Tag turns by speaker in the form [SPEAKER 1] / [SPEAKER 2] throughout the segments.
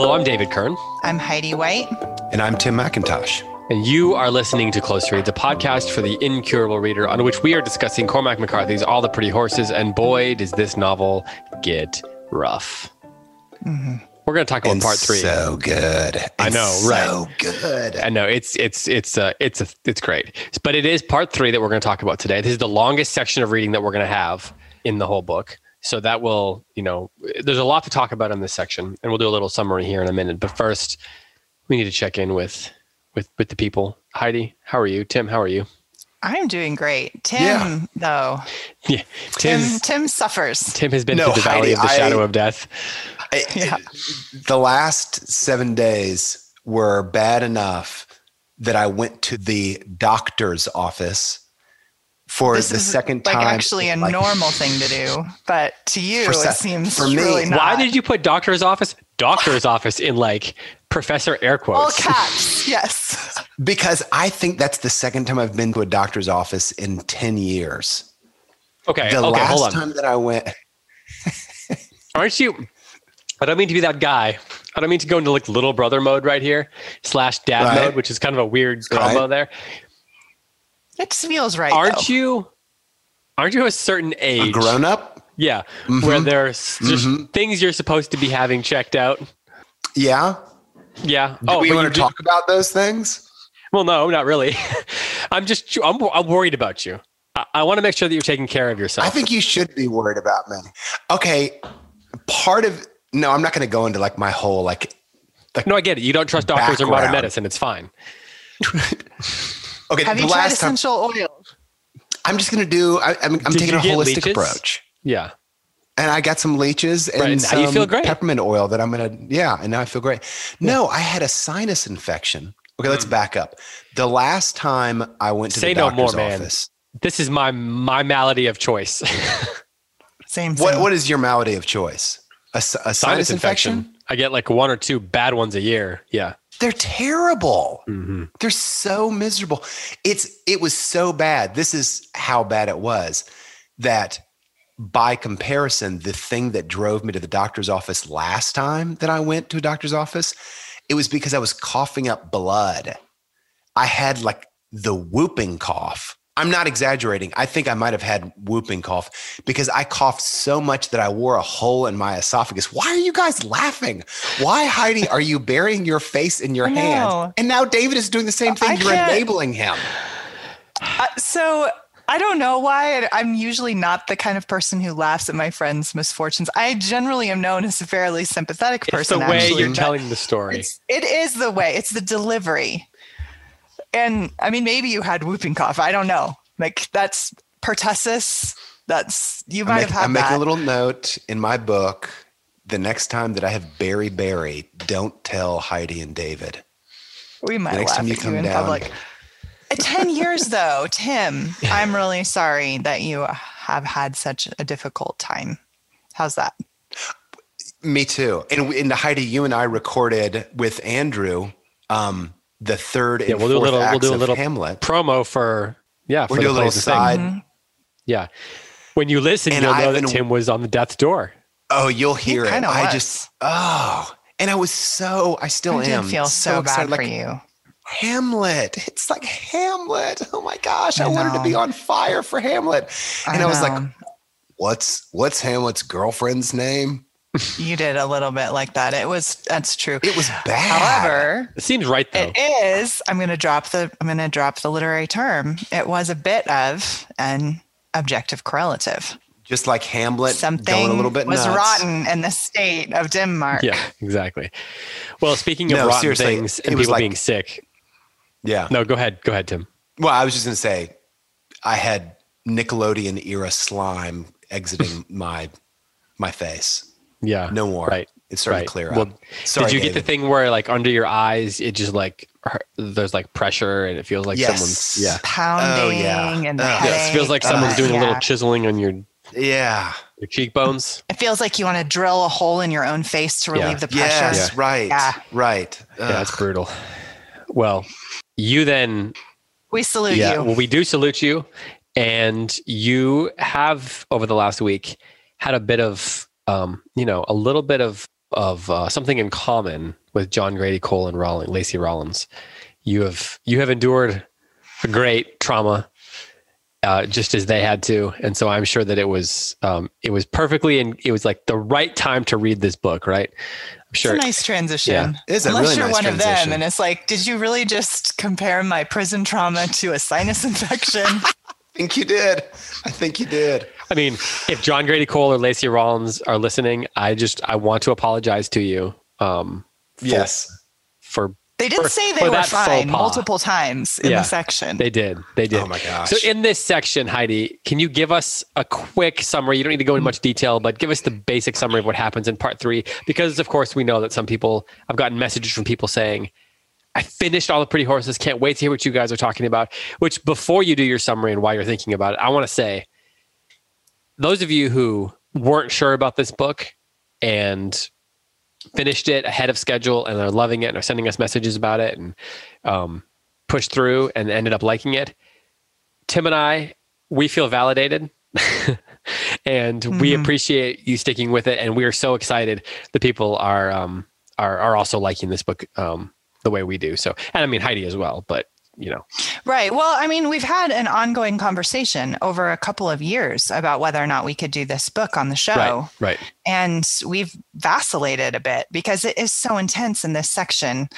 [SPEAKER 1] Hello, I'm David Kern.
[SPEAKER 2] I'm Heidi White.
[SPEAKER 3] And I'm Tim McIntosh.
[SPEAKER 1] And you are listening to Close Read, the podcast for the incurable reader, on which we are discussing Cormac McCarthy's All the Pretty Horses. And boy, does this novel get rough. Mm-hmm. We're going to talk about
[SPEAKER 3] and
[SPEAKER 1] part three.
[SPEAKER 3] So good. It's
[SPEAKER 1] I know, right?
[SPEAKER 3] So good.
[SPEAKER 1] I know it's it's it's uh, it's a, it's great. But it is part three that we're going to talk about today. This is the longest section of reading that we're going to have in the whole book. So that will, you know, there's a lot to talk about in this section, and we'll do a little summary here in a minute. But first, we need to check in with with with the people. Heidi, how are you? Tim, how are you?
[SPEAKER 2] I'm doing great. Tim, yeah. though.
[SPEAKER 1] Yeah.
[SPEAKER 2] Tim Tim suffers.
[SPEAKER 1] Tim has been no, through the valley Heidi, of the shadow I, of death.
[SPEAKER 3] I, yeah. The last seven days were bad enough that I went to the doctor's office for
[SPEAKER 2] this
[SPEAKER 3] the second
[SPEAKER 2] like
[SPEAKER 3] time.
[SPEAKER 2] Like actually a like, normal thing to do, but to you it seems for me. Really not.
[SPEAKER 1] Why did you put doctor's office, doctor's office in like professor air quotes?
[SPEAKER 2] All caps, yes.
[SPEAKER 3] Because I think that's the second time I've been to a doctor's office in ten years.
[SPEAKER 1] Okay.
[SPEAKER 3] The
[SPEAKER 1] okay,
[SPEAKER 3] last time that I went.
[SPEAKER 1] Aren't you? I don't mean to be that guy. I don't mean to go into like little brother mode right here, slash dad right. mode, which is kind of a weird combo right. there.
[SPEAKER 2] It feels right.
[SPEAKER 1] Aren't
[SPEAKER 2] though.
[SPEAKER 1] you? Aren't you a certain age?
[SPEAKER 3] A grown up?
[SPEAKER 1] Yeah, mm-hmm. where there's just mm-hmm. things you're supposed to be having checked out.
[SPEAKER 3] Yeah.
[SPEAKER 1] Yeah.
[SPEAKER 3] Do oh, we want to talk do- about those things?
[SPEAKER 1] Well, no, not really. I'm just I'm, I'm worried about you. I, I want to make sure that you're taking care of yourself.
[SPEAKER 3] I think you should be worried about me. Okay, part of no, I'm not going to go into like my whole like.
[SPEAKER 1] like no, I get it. You don't trust doctors background. or modern medicine. It's fine.
[SPEAKER 3] Okay.
[SPEAKER 2] Have you tried essential time, oils?
[SPEAKER 3] I'm just going to do, I, am taking a holistic leeches? approach.
[SPEAKER 1] Yeah.
[SPEAKER 3] And I got some leeches and right, some you feel great. peppermint oil that I'm going to, yeah. And now I feel great. No, yeah. I had a sinus infection. Okay, let's mm. back up. The last time I went to
[SPEAKER 1] Say
[SPEAKER 3] the doctor's
[SPEAKER 1] no more,
[SPEAKER 3] office.
[SPEAKER 1] Man. This is my my malady of choice.
[SPEAKER 2] same, same.
[SPEAKER 3] What what is your malady of choice? A, a sinus, sinus infection? infection?
[SPEAKER 1] I get like one or two bad ones a year. Yeah.
[SPEAKER 3] They're terrible. Mm-hmm. They're so miserable. It's it was so bad. This is how bad it was that by comparison, the thing that drove me to the doctor's office last time that I went to a doctor's office, it was because I was coughing up blood. I had like the whooping cough I'm not exaggerating. I think I might have had whooping cough because I coughed so much that I wore a hole in my esophagus. Why are you guys laughing? Why, Heidi, are you burying your face in your hands? And now David is doing the same thing. I You're can't. enabling him.
[SPEAKER 2] Uh, so I don't know why. I'm usually not the kind of person who laughs at my friends' misfortunes. I generally am known as a fairly sympathetic person.
[SPEAKER 1] It's the way
[SPEAKER 2] actually,
[SPEAKER 1] you're telling the story.
[SPEAKER 2] It is the way. It's the delivery. And I mean, maybe you had whooping cough. I don't know. Like that's pertussis. That's you might
[SPEAKER 3] make,
[SPEAKER 2] have had
[SPEAKER 3] I'm
[SPEAKER 2] that.
[SPEAKER 3] making a little note in my book. The next time that I have Barry Barry, don't tell Heidi and David.
[SPEAKER 2] We might the next time you come you down. Public. Uh, Ten years though, Tim. I'm really sorry that you have had such a difficult time. How's that?
[SPEAKER 3] Me too. And, and Heidi, you and I recorded with Andrew um, the third and yeah, we'll do a little, we'll do a little Hamlet
[SPEAKER 1] promo for yeah.
[SPEAKER 3] We'll do a little side.
[SPEAKER 1] Mm-hmm. Yeah, when you listen, and you'll know that Tim was on the death's door.
[SPEAKER 3] Oh, you'll hear it. I was. just oh, and I was so I still
[SPEAKER 2] I
[SPEAKER 3] am.
[SPEAKER 2] feel so, so bad like, for you.
[SPEAKER 3] Hamlet. It's like Hamlet. Oh my gosh, I, I wanted to be on fire for Hamlet. And I, I was like, what's what's Hamlet's girlfriend's name?
[SPEAKER 2] You did a little bit like that. It was that's true.
[SPEAKER 3] It was bad.
[SPEAKER 2] However,
[SPEAKER 1] it seems right though.
[SPEAKER 2] It is. I'm going to drop the I'm going to drop the literary term. It was a bit of an objective correlative.
[SPEAKER 3] Just like Hamlet, something going a little bit
[SPEAKER 2] was
[SPEAKER 3] nuts.
[SPEAKER 2] rotten in the state of Denmark.
[SPEAKER 1] Yeah, exactly. Well, speaking of no, rotten things and people like, being sick.
[SPEAKER 3] Yeah.
[SPEAKER 1] No, go ahead. Go ahead, Tim.
[SPEAKER 3] Well, I was just going to say, I had Nickelodeon era slime exiting my my face.
[SPEAKER 1] Yeah.
[SPEAKER 3] No more.
[SPEAKER 1] Right.
[SPEAKER 3] It's starting right. to clear
[SPEAKER 1] well, up. Sorry, did you David. get the thing where like under your eyes it just like there's like pressure and it feels like yes. someone's yeah
[SPEAKER 2] pounding oh, yeah. and the uh,
[SPEAKER 1] yes, it feels like someone's uh, doing yeah. a little chiseling on your
[SPEAKER 3] yeah
[SPEAKER 1] your cheekbones.
[SPEAKER 2] It feels like you want to drill a hole in your own face to relieve yeah. the pressure. Yes,
[SPEAKER 3] right. Yeah. Right.
[SPEAKER 1] Ugh. Yeah, that's brutal. Well, you then
[SPEAKER 2] we salute
[SPEAKER 1] yeah,
[SPEAKER 2] you.
[SPEAKER 1] Well, we do salute you. And you have over the last week had a bit of um, you know, a little bit of of uh, something in common with John Grady Cole and Rawlings, Lacey Rawlins. You have you have endured a great trauma, uh, just as they had to, and so I'm sure that it was um, it was perfectly and it was like the right time to read this book, right? I'm sure.
[SPEAKER 2] It's a nice transition. Yeah.
[SPEAKER 3] It's
[SPEAKER 2] Unless
[SPEAKER 3] really
[SPEAKER 2] you're
[SPEAKER 3] nice
[SPEAKER 2] one
[SPEAKER 3] transition.
[SPEAKER 2] of them, and it's like, did you really just compare my prison trauma to a sinus infection?
[SPEAKER 3] I think you did. I think you did.
[SPEAKER 1] I mean, if John Grady Cole or Lacey Rawlins are listening, I just I want to apologize to you. Um,
[SPEAKER 3] for, yes,
[SPEAKER 2] for they did for, say they were fine multiple times in yeah, the section.
[SPEAKER 1] They did. They did.
[SPEAKER 3] Oh my gosh.
[SPEAKER 1] So in this section, Heidi, can you give us a quick summary? You don't need to go into much detail, but give us the basic summary of what happens in part three. Because of course we know that some people I've gotten messages from people saying, I finished all the pretty horses. Can't wait to hear what you guys are talking about. Which before you do your summary and why you're thinking about it, I want to say those of you who weren't sure about this book and finished it ahead of schedule and are loving it and are sending us messages about it and um, pushed through and ended up liking it, Tim and I, we feel validated. and mm-hmm. we appreciate you sticking with it and we are so excited the people are um are are also liking this book um the way we do so and i mean heidi as well but you know.
[SPEAKER 2] Right. Well, I mean, we've had an ongoing conversation over a couple of years about whether or not we could do this book on the show.
[SPEAKER 1] Right. right.
[SPEAKER 2] And we've vacillated a bit because it is so intense in this section.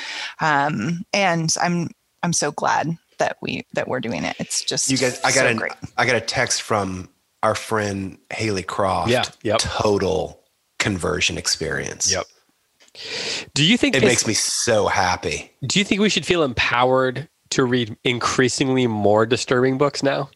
[SPEAKER 2] Um, and I'm I'm so glad that we that we're doing it. It's just
[SPEAKER 3] you guys. I got
[SPEAKER 2] so
[SPEAKER 3] a
[SPEAKER 2] great.
[SPEAKER 3] I got a text from our friend Haley Croft.
[SPEAKER 1] Yeah. Yep.
[SPEAKER 3] Total conversion experience.
[SPEAKER 1] Yep. Do you think
[SPEAKER 3] it makes me so happy?
[SPEAKER 1] Do you think we should feel empowered to read increasingly more disturbing books now?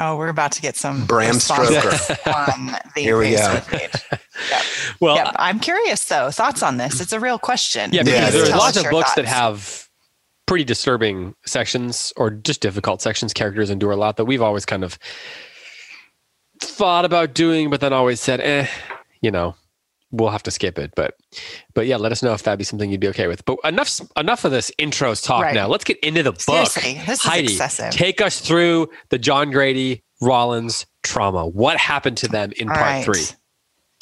[SPEAKER 2] Oh, we're about to get some
[SPEAKER 3] Bram Stoker
[SPEAKER 2] on the
[SPEAKER 3] Here we go.
[SPEAKER 2] Page. Yep. Well, yep. I'm curious though. Thoughts on this? It's a real question.
[SPEAKER 1] Yeah, because yeah, there's lots of books thoughts. that have pretty disturbing sections or just difficult sections. Characters endure a lot that we've always kind of thought about doing, but then always said, "eh," you know we'll have to skip it. But but yeah, let us know if that'd be something you'd be okay with. But enough enough of this intros talk right. now. Let's get into the book.
[SPEAKER 2] Seriously, this
[SPEAKER 1] Heidi,
[SPEAKER 2] is excessive.
[SPEAKER 1] take us through the John Grady Rawlins trauma. What happened to them in
[SPEAKER 2] All
[SPEAKER 1] part
[SPEAKER 2] right.
[SPEAKER 1] three?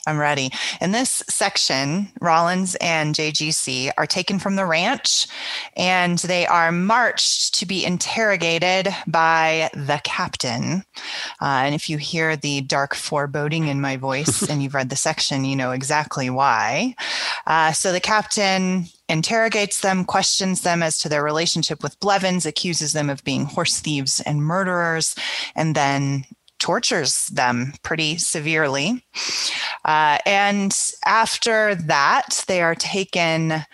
[SPEAKER 2] I'm ready. In this section, Rawlins and JGC are taken from the ranch and they are marched to be interrogated by the captain. Uh, and if you hear the dark foreboding in my voice and you've read the section, you know exactly why. Uh, so the captain interrogates them, questions them as to their relationship with Blevins, accuses them of being horse thieves and murderers, and then tortures them pretty severely. Uh, and after that, they are taken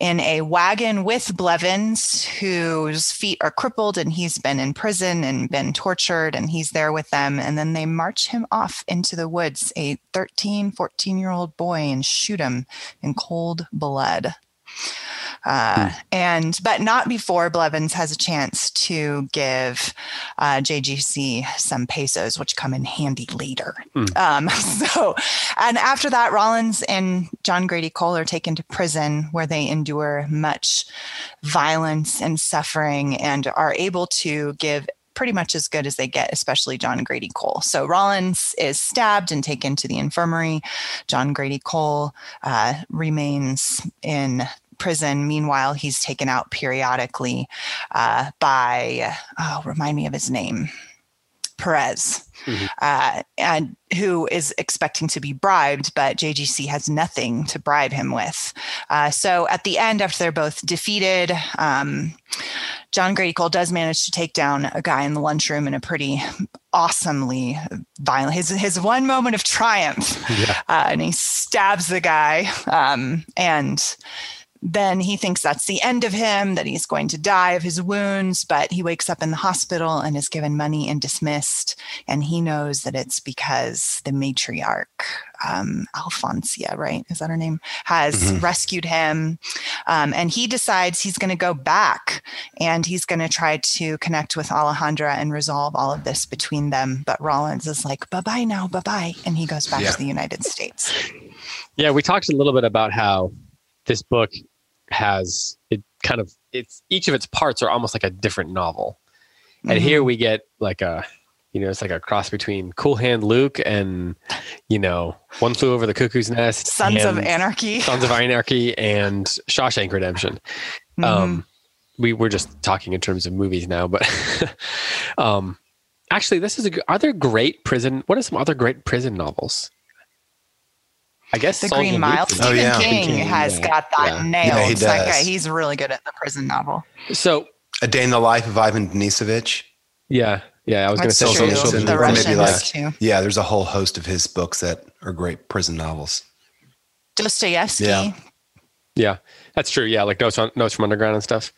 [SPEAKER 2] in a wagon with Blevins, whose feet are crippled, and he's been in prison and been tortured, and he's there with them. And then they march him off into the woods, a 13, 14 year old boy, and shoot him in cold blood. Uh, hmm. and but not before Blevins has a chance to give uh, JGC some pesos, which come in handy later. Mm. Um, so, and after that, Rawlins and John Grady Cole are taken to prison where they endure much violence and suffering and are able to give pretty much as good as they get, especially John Grady Cole. So Rawlins is stabbed and taken to the infirmary. John Grady Cole uh, remains in prison. Meanwhile, he's taken out periodically uh, by, oh, remind me of his name, Perez, mm-hmm. uh, and who is expecting to be bribed, but JGC has nothing to bribe him with. Uh, so at the end, after they're both defeated, um, John Grady Cole does manage to take down a guy in the lunchroom in a pretty awesomely violent. His his one moment of triumph, yeah. uh, and he stabs the guy, um, and then he thinks that's the end of him, that he's going to die of his wounds. But he wakes up in the hospital and is given money and dismissed. And he knows that it's because the matriarch, um, Alfonsia, right? Is that her name? Has mm-hmm. rescued him. Um, and he decides he's going to go back and he's going to try to connect with Alejandra and resolve all of this between them. But Rawlins is like, bye bye now, bye bye. And he goes back yeah. to the United States.
[SPEAKER 1] Yeah, we talked a little bit about how this book has it kind of it's each of its parts are almost like a different novel. Mm-hmm. And here we get like a you know, it's like a cross between Cool Hand Luke and, you know, One Flew Over the Cuckoo's Nest,
[SPEAKER 2] Sons of Anarchy,
[SPEAKER 1] Sons of Anarchy, and Shawshank Redemption. Mm-hmm. Um, we were just talking in terms of movies now, but um, actually, this is a. Are there great prison? What are some other great prison novels? I guess
[SPEAKER 2] the Green Mile. Stephen oh, yeah. King, King, has yeah. got that yeah. nailed. Yeah, he does. That guy, he's really good at the prison novel.
[SPEAKER 1] So,
[SPEAKER 3] a day in the life of Ivan Denisovich.
[SPEAKER 1] Yeah, yeah. I was going to say
[SPEAKER 2] true. the or maybe like
[SPEAKER 3] too. yeah. There's a whole host of his books that are great prison novels.
[SPEAKER 2] Dostoevsky.
[SPEAKER 1] Yeah, yeah, that's true. Yeah, like notes on notes from underground and stuff.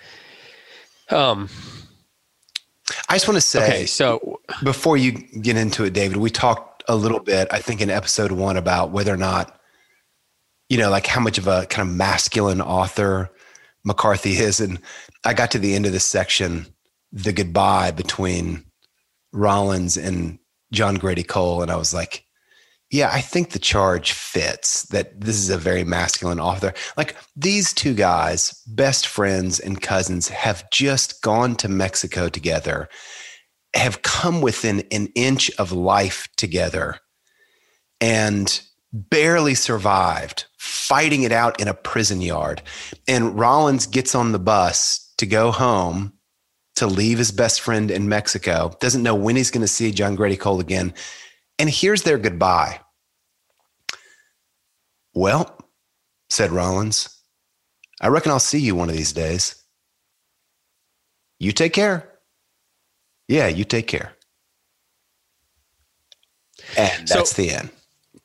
[SPEAKER 1] Um,
[SPEAKER 3] I just want to say,
[SPEAKER 1] okay, so
[SPEAKER 3] before you get into it, David, we talked a little bit, I think, in episode one about whether or not you know, like how much of a kind of masculine author McCarthy is. And I got to the end of this section, the goodbye between Rawlins and John Grady Cole, and I was like, yeah, I think the charge fits that this is a very masculine author. Like these two guys, best friends and cousins, have just gone to Mexico together, have come within an inch of life together, and barely survived fighting it out in a prison yard. And Rawlins gets on the bus to go home to leave his best friend in Mexico, doesn't know when he's going to see John Grady Cole again. And here's their goodbye. Well, said Rawlins, I reckon I'll see you one of these days. You take care. Yeah, you take care. And that's so, the end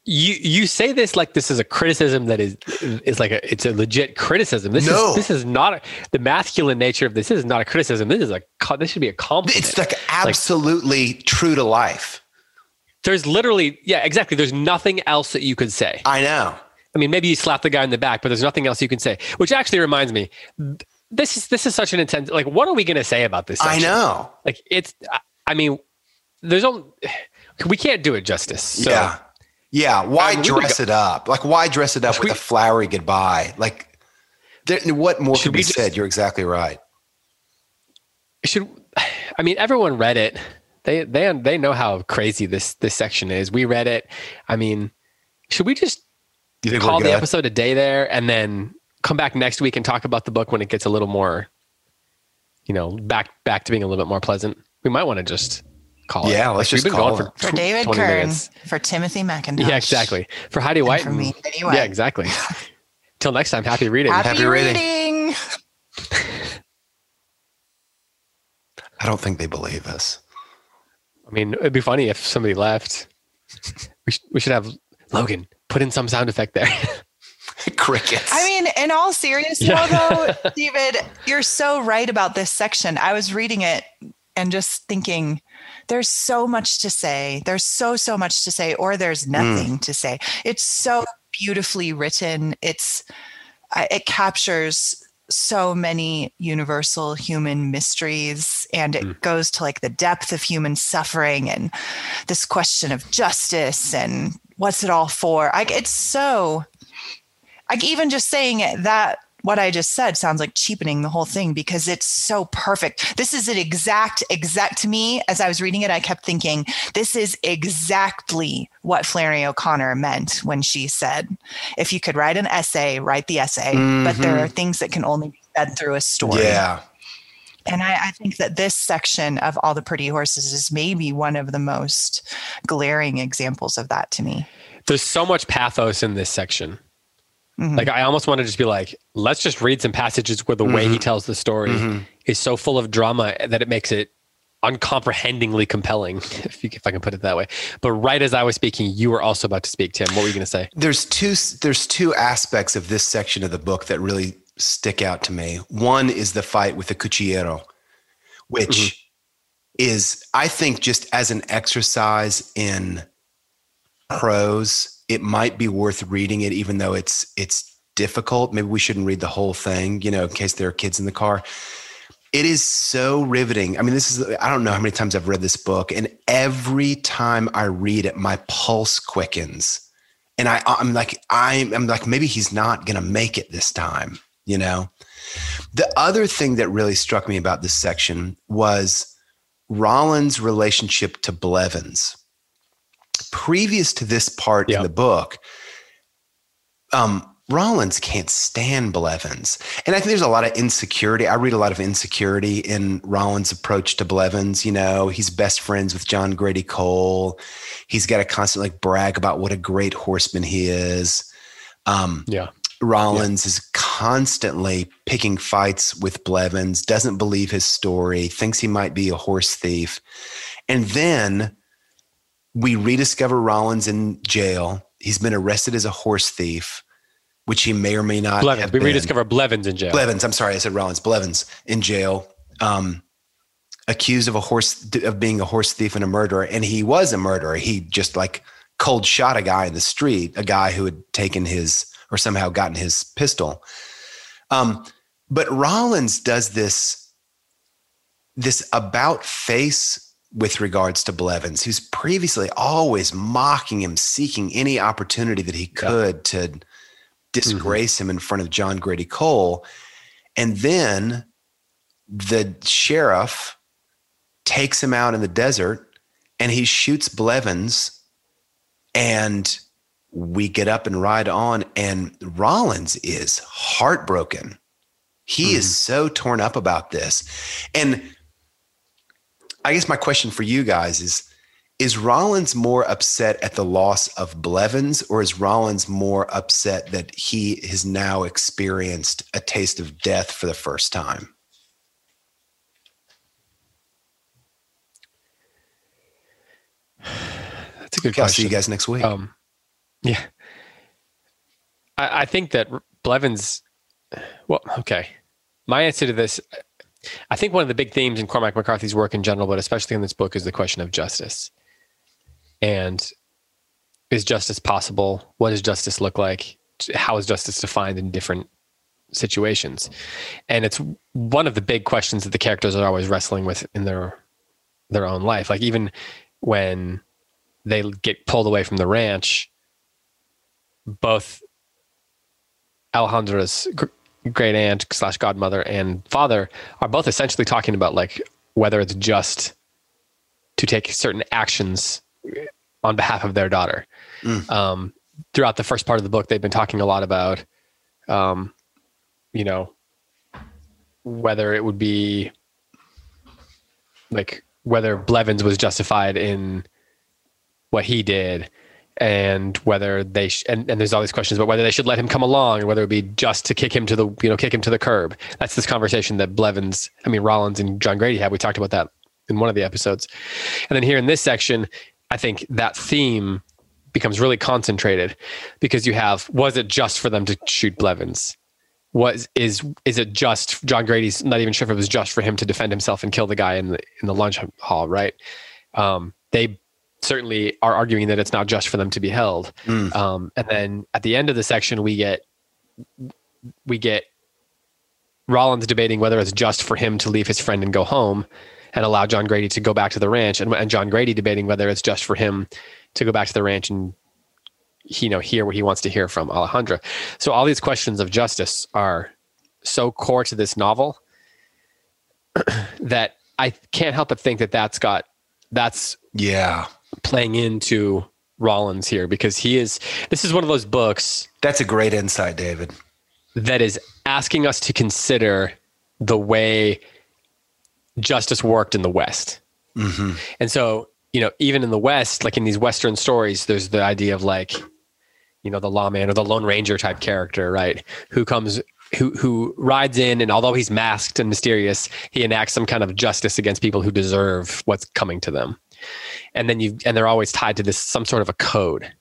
[SPEAKER 1] you you say this like this is a criticism that is is like a it's a legit criticism. This no. is this is not a, the masculine nature of this is not a criticism. This is a this should be a compliment.
[SPEAKER 3] It's like absolutely like, true to life.
[SPEAKER 1] There's literally yeah exactly. There's nothing else that you could say.
[SPEAKER 3] I know.
[SPEAKER 1] I mean, maybe you slap the guy in the back, but there's nothing else you can say. Which actually reminds me, this is this is such an intense. Like, what are we going to say about this?
[SPEAKER 3] Section? I know.
[SPEAKER 1] Like, it's. I mean, there's only we can't do it justice. So.
[SPEAKER 3] Yeah. Yeah, why um, dress it up? Like, why dress it up with we, a flowery goodbye? Like, there, what more could be just, said? You're exactly right.
[SPEAKER 1] Should I mean everyone read it? They they they know how crazy this this section is. We read it. I mean, should we just call the episode a day there and then come back next week and talk about the book when it gets a little more, you know, back back to being a little bit more pleasant? We might want to just call
[SPEAKER 3] yeah, it. let's just call
[SPEAKER 2] for, for David Kern, minutes. for Timothy McIntosh.
[SPEAKER 1] Yeah, exactly. For Heidi White.
[SPEAKER 2] for me,
[SPEAKER 1] Yeah, exactly. Till next time, happy reading.
[SPEAKER 2] Happy, happy reading. reading.
[SPEAKER 3] I don't think they believe us.
[SPEAKER 1] I mean, it'd be funny if somebody left. We, sh- we should have Logan put in some sound effect there.
[SPEAKER 3] Crickets.
[SPEAKER 2] I mean, in all seriousness, yeah. though, David, you're so right about this section. I was reading it and just thinking, there's so much to say. There's so, so much to say, or there's mm. nothing mm. to say. It's so beautifully written. It's, it captures so many universal human mysteries and it mm. goes to like the depth of human suffering and this question of justice and what's it all for. Like it's so like even just saying it that what I just said sounds like cheapening the whole thing because it's so perfect. This is an exact, exact to me. As I was reading it, I kept thinking, this is exactly what Flannery O'Connor meant when she said, if you could write an essay, write the essay, mm-hmm. but there are mm-hmm. things that can only be said through a story.
[SPEAKER 3] Yeah.
[SPEAKER 2] And I, I, think that this section of All the Pretty Horses is maybe one of the most glaring examples of that to me.
[SPEAKER 1] There's so much pathos in this section. Mm-hmm. Like I almost want to just be like, let's just read some passages where the mm-hmm. way he mm-hmm. tells the story mm-hmm. is so full of drama that it makes it uncomprehendingly compelling, if, you, if I can put it that way. But right as I was speaking, you were also about to speak, Tim. What were you going to say?
[SPEAKER 3] There's two. There's two aspects of this section of the book that really stick out to me. One is the fight with the cuchillero, which mm-hmm. is, I think, just as an exercise in prose, it might be worth reading it, even though it's it's difficult. Maybe we shouldn't read the whole thing, you know, in case there are kids in the car. It is so riveting. I mean, this is, I don't know how many times I've read this book, and every time I read it, my pulse quickens. And I, I'm like, I'm, I'm like, maybe he's not going to make it this time, you know? The other thing that really struck me about this section was Rawlins' relationship to Blevins. Previous to this part in the book, um, Rawlins can't stand Blevins. And I think there's a lot of insecurity. I read a lot of insecurity in Rawlins' approach to Blevins. You know, he's best friends with John Grady Cole. He's got to constantly like brag about what a great horseman he is. Um,
[SPEAKER 1] yeah.
[SPEAKER 3] Rawlins yeah. is constantly picking fights with Blevins, doesn't believe his story, thinks he might be a horse thief. And then we rediscover Rawlins in jail. He's been arrested as a horse thief which he may or may not
[SPEAKER 1] Blevins.
[SPEAKER 3] have
[SPEAKER 1] we
[SPEAKER 3] been.
[SPEAKER 1] rediscover Blevins in jail.
[SPEAKER 3] Blevins, I'm sorry, I said Rawlins. Blevins in jail, um, accused of a horse of being a horse thief and a murderer, and he was a murderer. He just like cold shot a guy in the street, a guy who had taken his or somehow gotten his pistol. Um, but Rawlins does this this about face with regards to Blevins, who's previously always mocking him, seeking any opportunity that he could to disgrace mm-hmm. him in front of John Grady Cole. And then the sheriff takes him out in the desert and he shoots Blevins and we get up and ride on and Rawlins is heartbroken. He mm-hmm. is so torn up about this. And I guess my question for you guys is is Rawlins more upset at the loss of Blevins, or is Rawlins more upset that he has now experienced a taste of death for the first time?
[SPEAKER 1] That's a good
[SPEAKER 3] okay,
[SPEAKER 1] question.
[SPEAKER 3] I'll see you guys next week. Um,
[SPEAKER 1] yeah. I, I think that Blevins, well, okay. My answer to this, I think one of the big themes in Cormac McCarthy's work in general, but especially in this book, is the question of justice and is justice possible? What does justice look like? How is justice defined in different situations? And it's one of the big questions that the characters are always wrestling with in their their own life. Like even when they get pulled away from the ranch, both Alejandra's great aunt slash godmother and father are both essentially talking about like whether it's just to take certain actions on behalf of their daughter. Mm. Um, throughout the first part of the book, they've been talking a lot about, um, you know, whether it would be like whether Blevins was justified in what he did and whether they sh- and, and there's all these questions about whether they should let him come along or whether it would be just to kick him to the you know kick him to the curb that's this conversation that blevins i mean rawlins and john grady had we talked about that in one of the episodes and then here in this section I think that theme becomes really concentrated because you have was it just for them to shoot Blevins? Was is is it just John Grady's not even sure if it was just for him to defend himself and kill the guy in the in the lunch hall, right? Um, they certainly are arguing that it's not just for them to be held. Mm. Um, and then at the end of the section, we get we get Rawlins debating whether it's just for him to leave his friend and go home, and allow John Grady to go back to the ranch, and, and John Grady debating whether it's just for him to go back to the ranch and you know hear what he wants to hear from Alejandra. So all these questions of justice are so core to this novel that I can't help but think that that's got that's
[SPEAKER 3] yeah
[SPEAKER 1] playing into Rawlins here because he is this is one of those books
[SPEAKER 3] that's a great insight David
[SPEAKER 1] that is asking us to consider the way justice worked in the West. Mm-hmm. And so, you know, even in the West, like in these Western stories, there's the idea of like, you know, the lawman or the Lone Ranger type character, right? Who comes, who who rides in, and although he's masked and mysterious, he enacts some kind of justice against people who deserve what's coming to them. And then you, and they're always tied to this some sort of a code.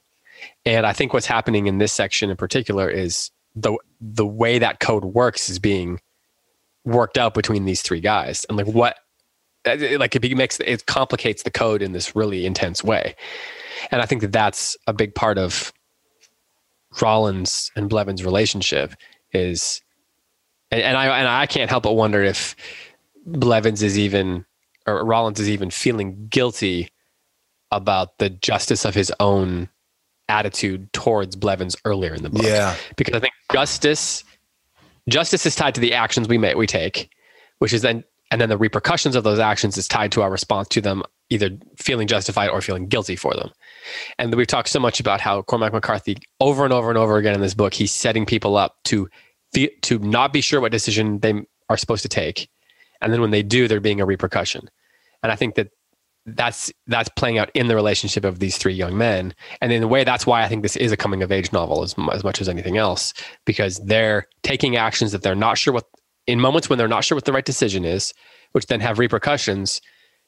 [SPEAKER 1] And I think what's happening in this section in particular is the the way that code works is being worked out between these three guys and like what like it makes it complicates the code in this really intense way and i think that that's a big part of rawlins and blevins relationship is and, and i and i can't help but wonder if blevins is even or rawlins is even feeling guilty about the justice of his own attitude towards blevins earlier in the book
[SPEAKER 3] Yeah.
[SPEAKER 1] because i think justice justice is tied to the actions we make we take which is then and then the repercussions of those actions is tied to our response to them either feeling justified or feeling guilty for them and we've talked so much about how cormac mccarthy over and over and over again in this book he's setting people up to to not be sure what decision they are supposed to take and then when they do there being a repercussion. And i think that that's that's playing out in the relationship of these three young men. And in a way that's why i think this is a coming of age novel as, as much as anything else because they're taking actions that they're not sure what in moments when they're not sure what the right decision is which then have repercussions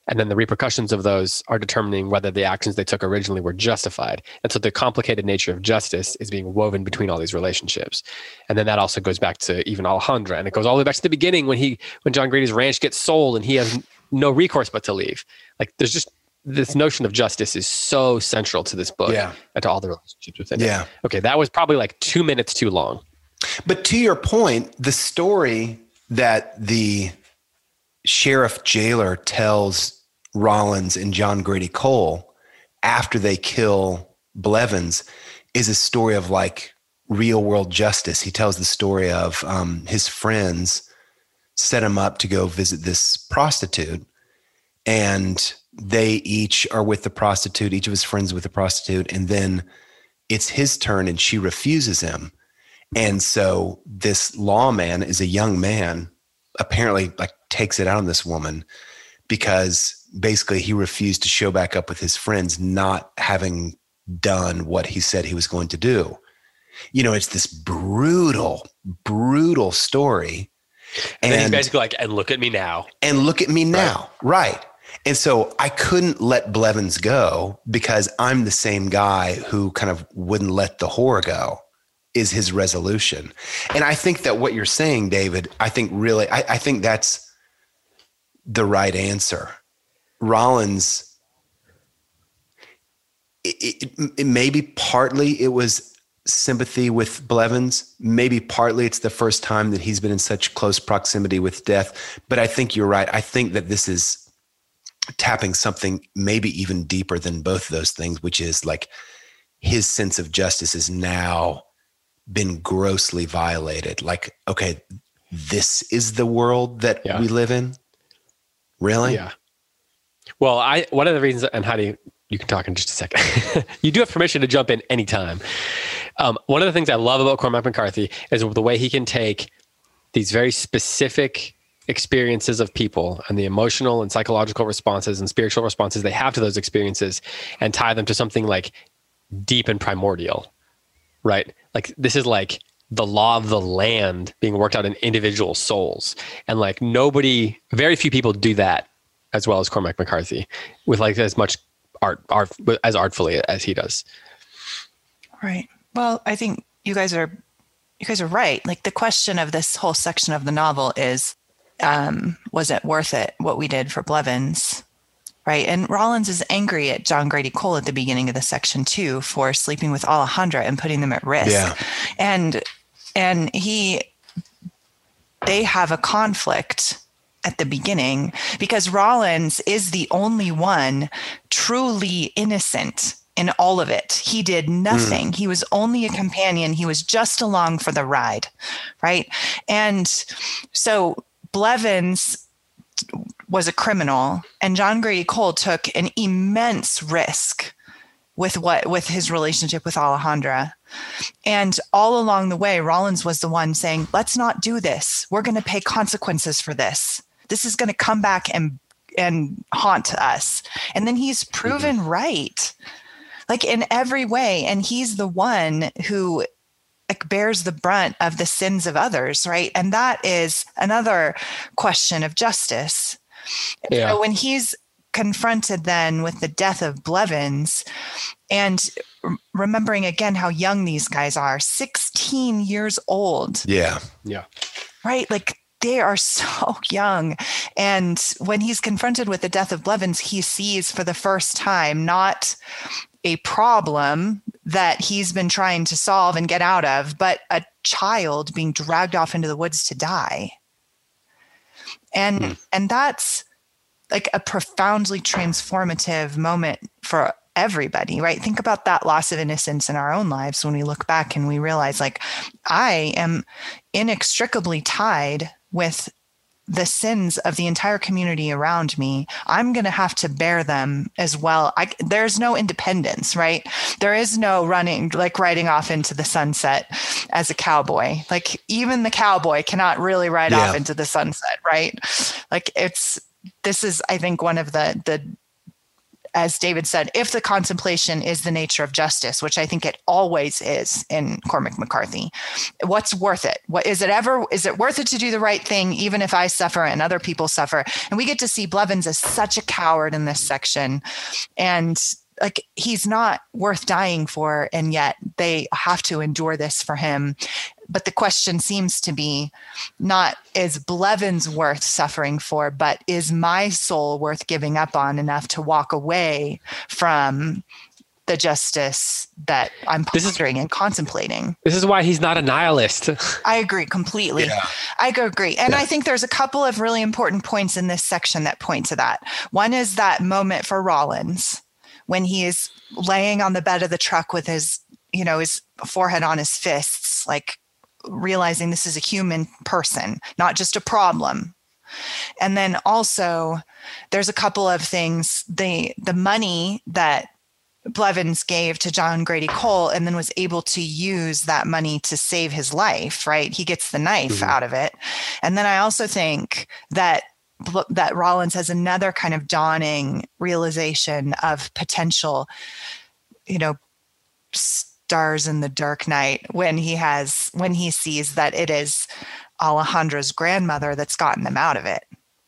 [SPEAKER 1] and then the repercussions of those are determining whether the actions they took originally were justified. And so the complicated nature of justice is being woven between all these relationships. And then that also goes back to even alejandra and it goes all the way back to the beginning when he when john grady's ranch gets sold and he has no recourse but to leave. Like there's just this notion of justice is so central to this book
[SPEAKER 3] Yeah.
[SPEAKER 1] and to all the relationships within it.
[SPEAKER 3] Yeah.
[SPEAKER 1] okay that was probably like two minutes too long.
[SPEAKER 3] But to your point, the story that the sheriff jailer tells Rawlins and John Grady Cole after they kill Blevins is a story of like real world justice. He tells the story of um, his friends set him up to go visit this prostitute, and they each are with the prostitute, each of his friends with the prostitute, and then it's his turn and she refuses him. And so this lawman is a young man, apparently like takes it out on this woman because basically he refused to show back up with his friends, not having done what he said he was going to do. You know, it's this brutal, brutal story.
[SPEAKER 1] and, then he's basically like and look at me now
[SPEAKER 3] and look at me now. Right. And so I couldn't let Blevins go because I'm the same guy who kind of wouldn't let the whore go, is his resolution. And I think that what you're saying, David, I think really, I, I think that's the right answer. Rawlins, it, it, it maybe partly it was sympathy with Blevins. Maybe partly it's the first time that he's been in such close proximity with death. But I think you're right. I think that this is tapping something maybe even deeper than both of those things, which is like his sense of justice is now been grossly violated. Like, okay, this is the world that
[SPEAKER 1] Yeah.
[SPEAKER 3] we live in. Really?
[SPEAKER 1] Yeah. Well, I one of the reasons, and Heidi, you you can talk in just a second. you do have permission to jump in anytime. Um, one of the things I love about Cormac McCarthy is the way he can take these very specific experiences of people and the emotional and psychological responses and spiritual responses they have to those experiences and tie them to something like deep and primordial, right? Like this is like the law of the land being worked out in individual souls. And like nobody, very few people do that as well as Cormac McCarthy with like as much art, art as artfully as he does.
[SPEAKER 2] Right. Well, I think you guys are you guys are right. Like the question of this whole section of the novel is um, was it worth it what we did for Blevins? Right. And Rawlins is angry at John Grady Cole at the beginning of the section too for sleeping with Alejandra and putting them at risk.
[SPEAKER 3] Yeah.
[SPEAKER 2] And and he they have a conflict at the beginning because Rawlins is the only one truly innocent in all of it. He did hmm. nothing. He was only a companion. He was just along for the ride, right? And so Blevins was a criminal and John Grady Cole took an immense risk with what with his relationship with Alejandra. And all along the way, Rawlins was the one saying, let's not do this. We're going to pay consequences for this. This is going to come back and and haunt us. And then he's mm-hmm. proven right. Like in every way. And he's the one who bears the brunt of the sins of others, right? And that is another question of justice.
[SPEAKER 1] Yeah.
[SPEAKER 2] So when he's confronted then with the death of Blevins, and remembering again how young these guys are 16 years old.
[SPEAKER 3] Yeah.
[SPEAKER 1] Yeah.
[SPEAKER 2] Right? Like they are so young. And when he's confronted with the death of Blevins, he sees for the first time not a problem that he's been trying to solve and get out of, but a child being dragged off into the woods to die. And mm. and that's like a profoundly transformative moment for everybody, right? Think about that loss of innocence in our own lives when we look back and we realize, like, I am inextricably tied with the sins of the entire community around me i'm going to have to bear them as well. I, there's no independence right? There is no running like riding off into the sunset as a cowboy. Like even the cowboy cannot really ride yeah. off into the sunset right? Like it's this is i think one of the the as David said, if the contemplation is the nature of justice, which I think it always is in Cormac McCarthy, what's worth it? What is it ever? Is it worth it to do the right thing, even if I suffer and other people suffer? And we get to see Blevins as such a coward in this section, and like he's not worth dying for and yet they have to endure this for him but the question seems to be not is blevins worth suffering for but is my soul worth giving up on enough to walk away from the justice that I'm pondering and contemplating.
[SPEAKER 1] This is why he's not a nihilist.
[SPEAKER 2] I agree completely. Yeah. I agree. And yeah. I think there's a couple of really important points in this section that point to that. One is that moment for Rawlins when he is laying on the bed of the truck with his, you know, his forehead on his fists, like realizing this is a human person, not just a problem. And then also there's a couple of things. The the money that Blevins gave to John Grady Cole and then was able to use that money to save his life, right? He gets the knife mm-hmm. out of it. And then I also think that that Rawlins has another kind of dawning realization of potential, you know, stars in the dark night when he has when he sees that it is Alejandra's grandmother that's gotten them out of it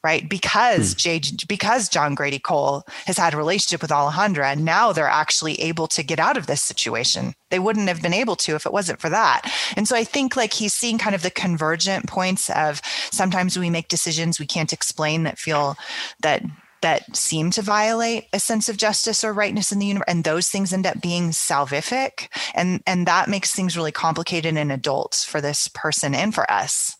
[SPEAKER 2] right? Because hmm. J, because John Grady Cole has had a relationship with Alejandra, and now they're actually able to get out of this situation. They wouldn't have been able to if it wasn't for that. And so I think like he's seeing kind of the convergent points of sometimes we make decisions we can't explain that feel that that seem to violate a sense of justice or rightness in the universe and those things end up being salvific and and that makes things really complicated in adults for this person and for us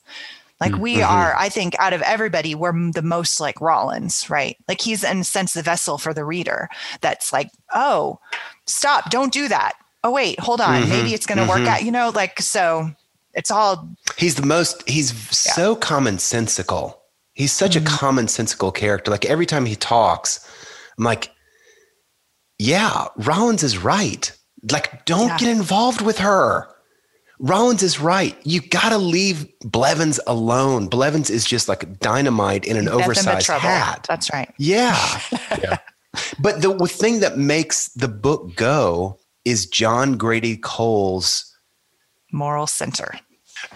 [SPEAKER 2] like we mm-hmm. are, I think, out of everybody, we're the most like Rawlins, right? Like he's in a sense the vessel for the reader. That's like, oh, stop, don't do that. Oh wait, hold on, mm-hmm. maybe it's going to mm-hmm. work out. You know, like so. It's all.
[SPEAKER 3] He's the most. He's yeah. so commonsensical. He's such a mm-hmm. commonsensical character. Like every time he talks, I'm like, yeah, Rawlins is right. Like, don't yeah. get involved with her. Rawlins is right. You got to leave Blevins alone. Blevins is just like dynamite in an oversized hat.
[SPEAKER 2] That's right.
[SPEAKER 3] Yeah. yeah. But the thing that makes the book go is John Grady Cole's
[SPEAKER 2] moral center.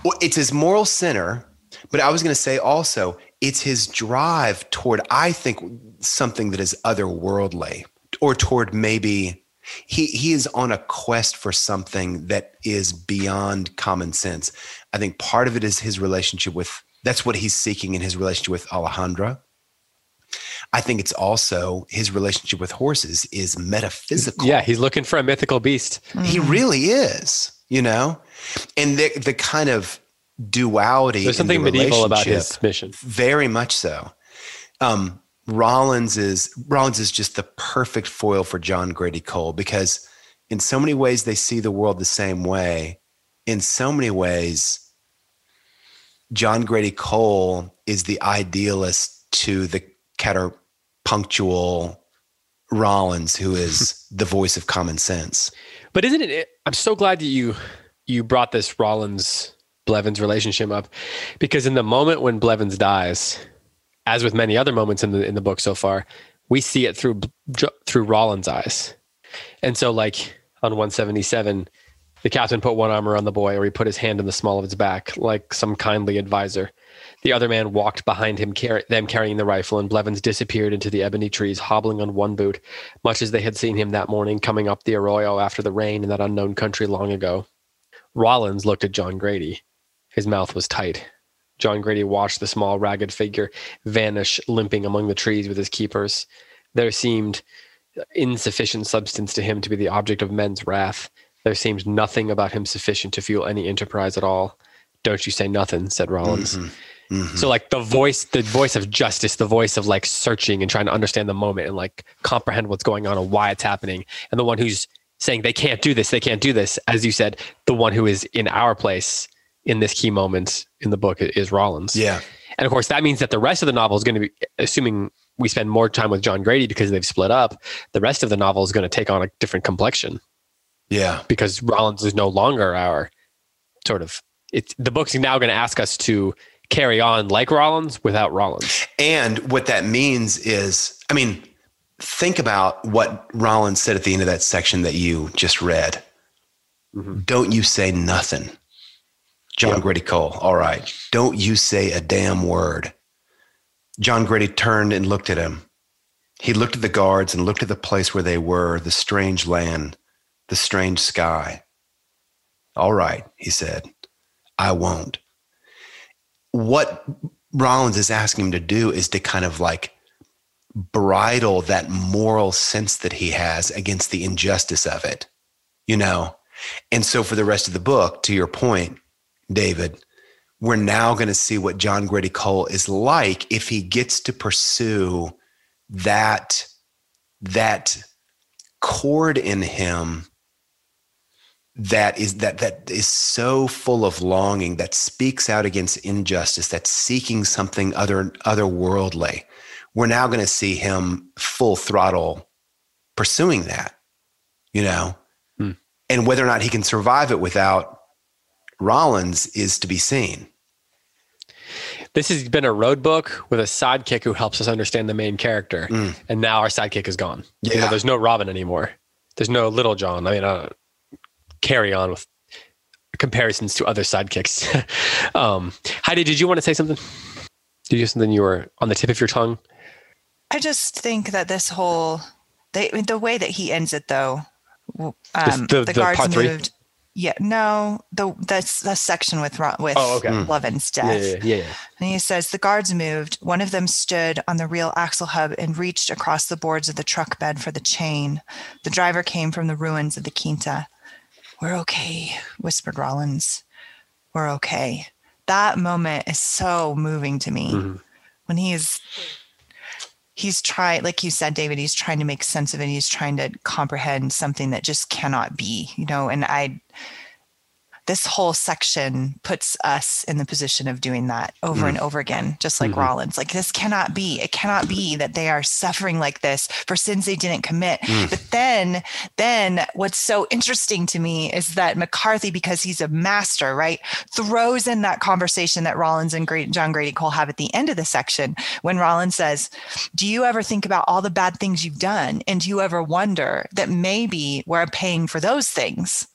[SPEAKER 3] Well, it's his moral center, but I was going to say also it's his drive toward, I think, something that is otherworldly or toward maybe he he is on a quest for something that is beyond common sense. I think part of it is his relationship with that's what he's seeking in his relationship with Alejandra. I think it's also his relationship with horses is metaphysical.
[SPEAKER 1] Yeah, he's looking for a mythical beast.
[SPEAKER 3] Mm-hmm. He really is, you know? And the the kind of duality.
[SPEAKER 1] There's something
[SPEAKER 3] the
[SPEAKER 1] medieval about his mission.
[SPEAKER 3] Very much so. Um, Rawlins is Rawlins is just the perfect foil for John Grady Cole because in so many ways they see the world the same way. In so many ways, John Grady Cole is the idealist to the counterpunctual Rawlins, who is the voice of common sense.
[SPEAKER 1] But isn't it? I'm so glad that you you brought this Rawlins Blevins relationship up because in the moment when Blevins dies, as with many other moments in the in the book so far, we see it through through Rawlins' eyes. And so, like on 177, The captain put one arm around the boy, or he put his hand in the small of his back, like some kindly adviser. The other man walked behind him, car- them carrying the rifle, and Blevins disappeared into the ebony trees, hobbling on one boot, much as they had seen him that morning coming up the arroyo after the rain in that unknown country long ago. Rawlins looked at John Grady. His mouth was tight. John Grady watched the small, ragged figure vanish, limping among the trees with his keepers. There seemed insufficient substance to him to be the object of men's wrath. There seemed nothing about him sufficient to fuel any enterprise at all. Don't you say nothing, said Rawlins. Mm-hmm. Mm-hmm. So like the voice, the voice of justice, the voice of like searching and trying to understand the moment and like comprehend what's going on and why it's happening. And the one who's saying they can't do this, they can't do this, as you said, the one who is in our place in this key moment in the book is Rawlins.
[SPEAKER 3] Yeah.
[SPEAKER 1] And of course, that means that the rest of the novel is going to be, assuming we spend more time with John Grady because they've split up, the rest of the novel is going to take on a different complexion.
[SPEAKER 3] Yeah.
[SPEAKER 1] Because Rawlins is no longer our sort of, it's the book's now going to ask us to carry on like Rawlins without Rawlins.
[SPEAKER 3] And what that means is, I mean, think about what Rawlins said at the end of that section that you just read. Mm-hmm. Don't you say nothing. John yep. Grady Cole, all right. Don't you say a damn word. John Grady turned and looked at him. He looked at the guards and looked at the place where they were, the strange land, the strange sky. All right, he said, I won't what Rawlins is asking him to do is to kind of like bridle that moral sense that he has against the injustice of it, you know? And so for the rest of the book, to your point, David, we're now going to see what John Grady Cole is like if he gets to pursue that that chord in him that is that that is so full of longing that speaks out against injustice that's seeking something other otherworldly we're now going to see him full throttle pursuing that you know hmm. and whether or not he can survive it without rawlins is to be seen
[SPEAKER 1] this has been a road book with a sidekick who helps us understand the main character mm. and now our sidekick is gone yeah. You know, there's no robin anymore there's no little john i mean uh, carry on with comparisons to other sidekicks. um, Heidi, did you want to say something? Did you have something you were on the tip of your tongue?
[SPEAKER 2] I just think that this whole they, the way that he ends it though, um, the, the, the, guards moved. Yeah, no, the that's the section with with oh, okay. Hmm. Blevins' death.
[SPEAKER 1] Yeah, yeah, yeah,
[SPEAKER 2] And he says the guards moved. One of them stood on the real axle hub and reached across the boards of the truck bed for the chain. The driver came from the ruins of the quinta. We're okay, whispered Rawlins. We're okay. That moment is so moving to me mm-hmm. when he's he's trying like you said david he's trying to make sense of it. He's trying to comprehend something that just cannot be you know and i this whole section puts us in the position of doing that over mm. and over again, just like mm-hmm. Rawlins. Like, this cannot be. It cannot be that they are suffering like this for sins they didn't commit. Mm. But then, then what's so interesting to me is that McCarthy, because he's a master, right, throws in that conversation that Rawlins and John Grady Cole have at the end of the section when Rawlins says, Do you ever think about all the bad things you've done? And do you ever wonder that maybe we're paying for those things?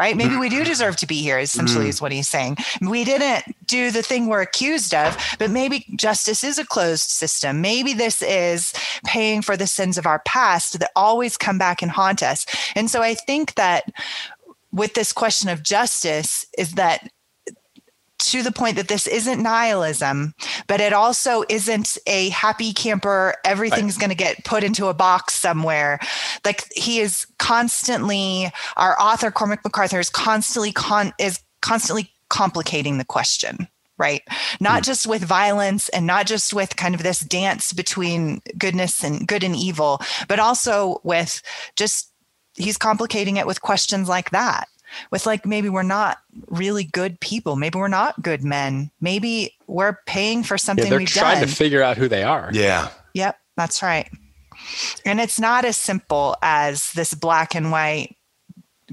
[SPEAKER 2] Right? Maybe we do deserve to be here, essentially, mm. is what he's saying. We didn't do the thing we're accused of, but maybe justice is a closed system. Maybe this is paying for the sins of our past that always come back and haunt us. And so I think that with this question of justice, is that to the point that this isn't nihilism, but it also isn't a happy camper, everything's right. going to get put into a box somewhere. Like he is constantly, our author, Cormac McCarthy, is constantly, con- is constantly complicating the question right? Not mm. just with violence and not just with kind of this dance between goodness and good and evil, but also with just he's complicating it with questions like that with like maybe we're not really good people. Maybe we're not good men. Maybe we're paying for something yeah,
[SPEAKER 1] they're
[SPEAKER 2] we've
[SPEAKER 1] trying
[SPEAKER 2] done.
[SPEAKER 1] to figure out who they are.
[SPEAKER 3] Yeah.
[SPEAKER 2] Yep that's right. And it's not as simple as this black and white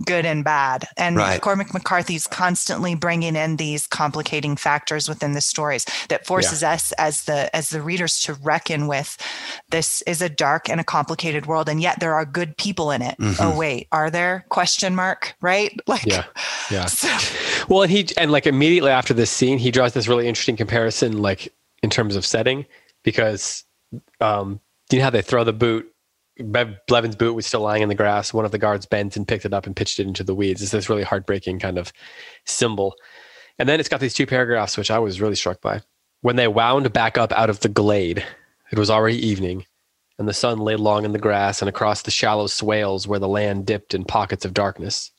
[SPEAKER 2] good and bad. And
[SPEAKER 3] Right.
[SPEAKER 2] Cormac McCarthy's constantly bringing in these complicating factors within the stories that forces us as the as the readers to reckon with this is a dark and a complicated world and yet there are good people in it.
[SPEAKER 3] Mhm.
[SPEAKER 2] Oh wait, are there? Question mark, right? Like
[SPEAKER 1] Yeah. Yeah.
[SPEAKER 2] so-
[SPEAKER 1] Well, and he and like immediately after this scene, he draws this really interesting comparison, like in terms of setting, because um, you know how they throw the boot. Bev Levin's boot was still lying in the grass. One of the guards bent and picked it up and pitched it into the weeds. It's this really heartbreaking kind of symbol. And then it's got these two paragraphs, which I was really struck by. When they wound back up out of the glade, it was already evening, and the sun lay long in the grass and across the shallow swales where the land dipped in pockets of darkness.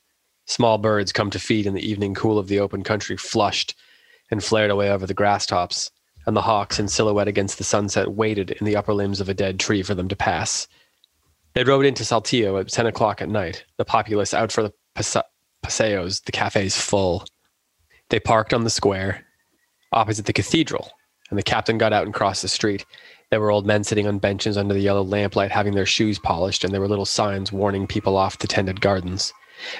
[SPEAKER 1] Small birds come to feed in the evening cool of the open country flushed and flared away over the grass tops, and the hawks in silhouette against the sunset waited in the upper limbs of a dead tree for them to pass. They rode into Saltillo at 10 o'clock at night, the populace out for the paseos, the cafes full. They parked on the square opposite the cathedral, and the captain got out and crossed the street. There were old men sitting on benches under the yellow lamplight having their shoes polished, and there were little signs warning people off the tended gardens.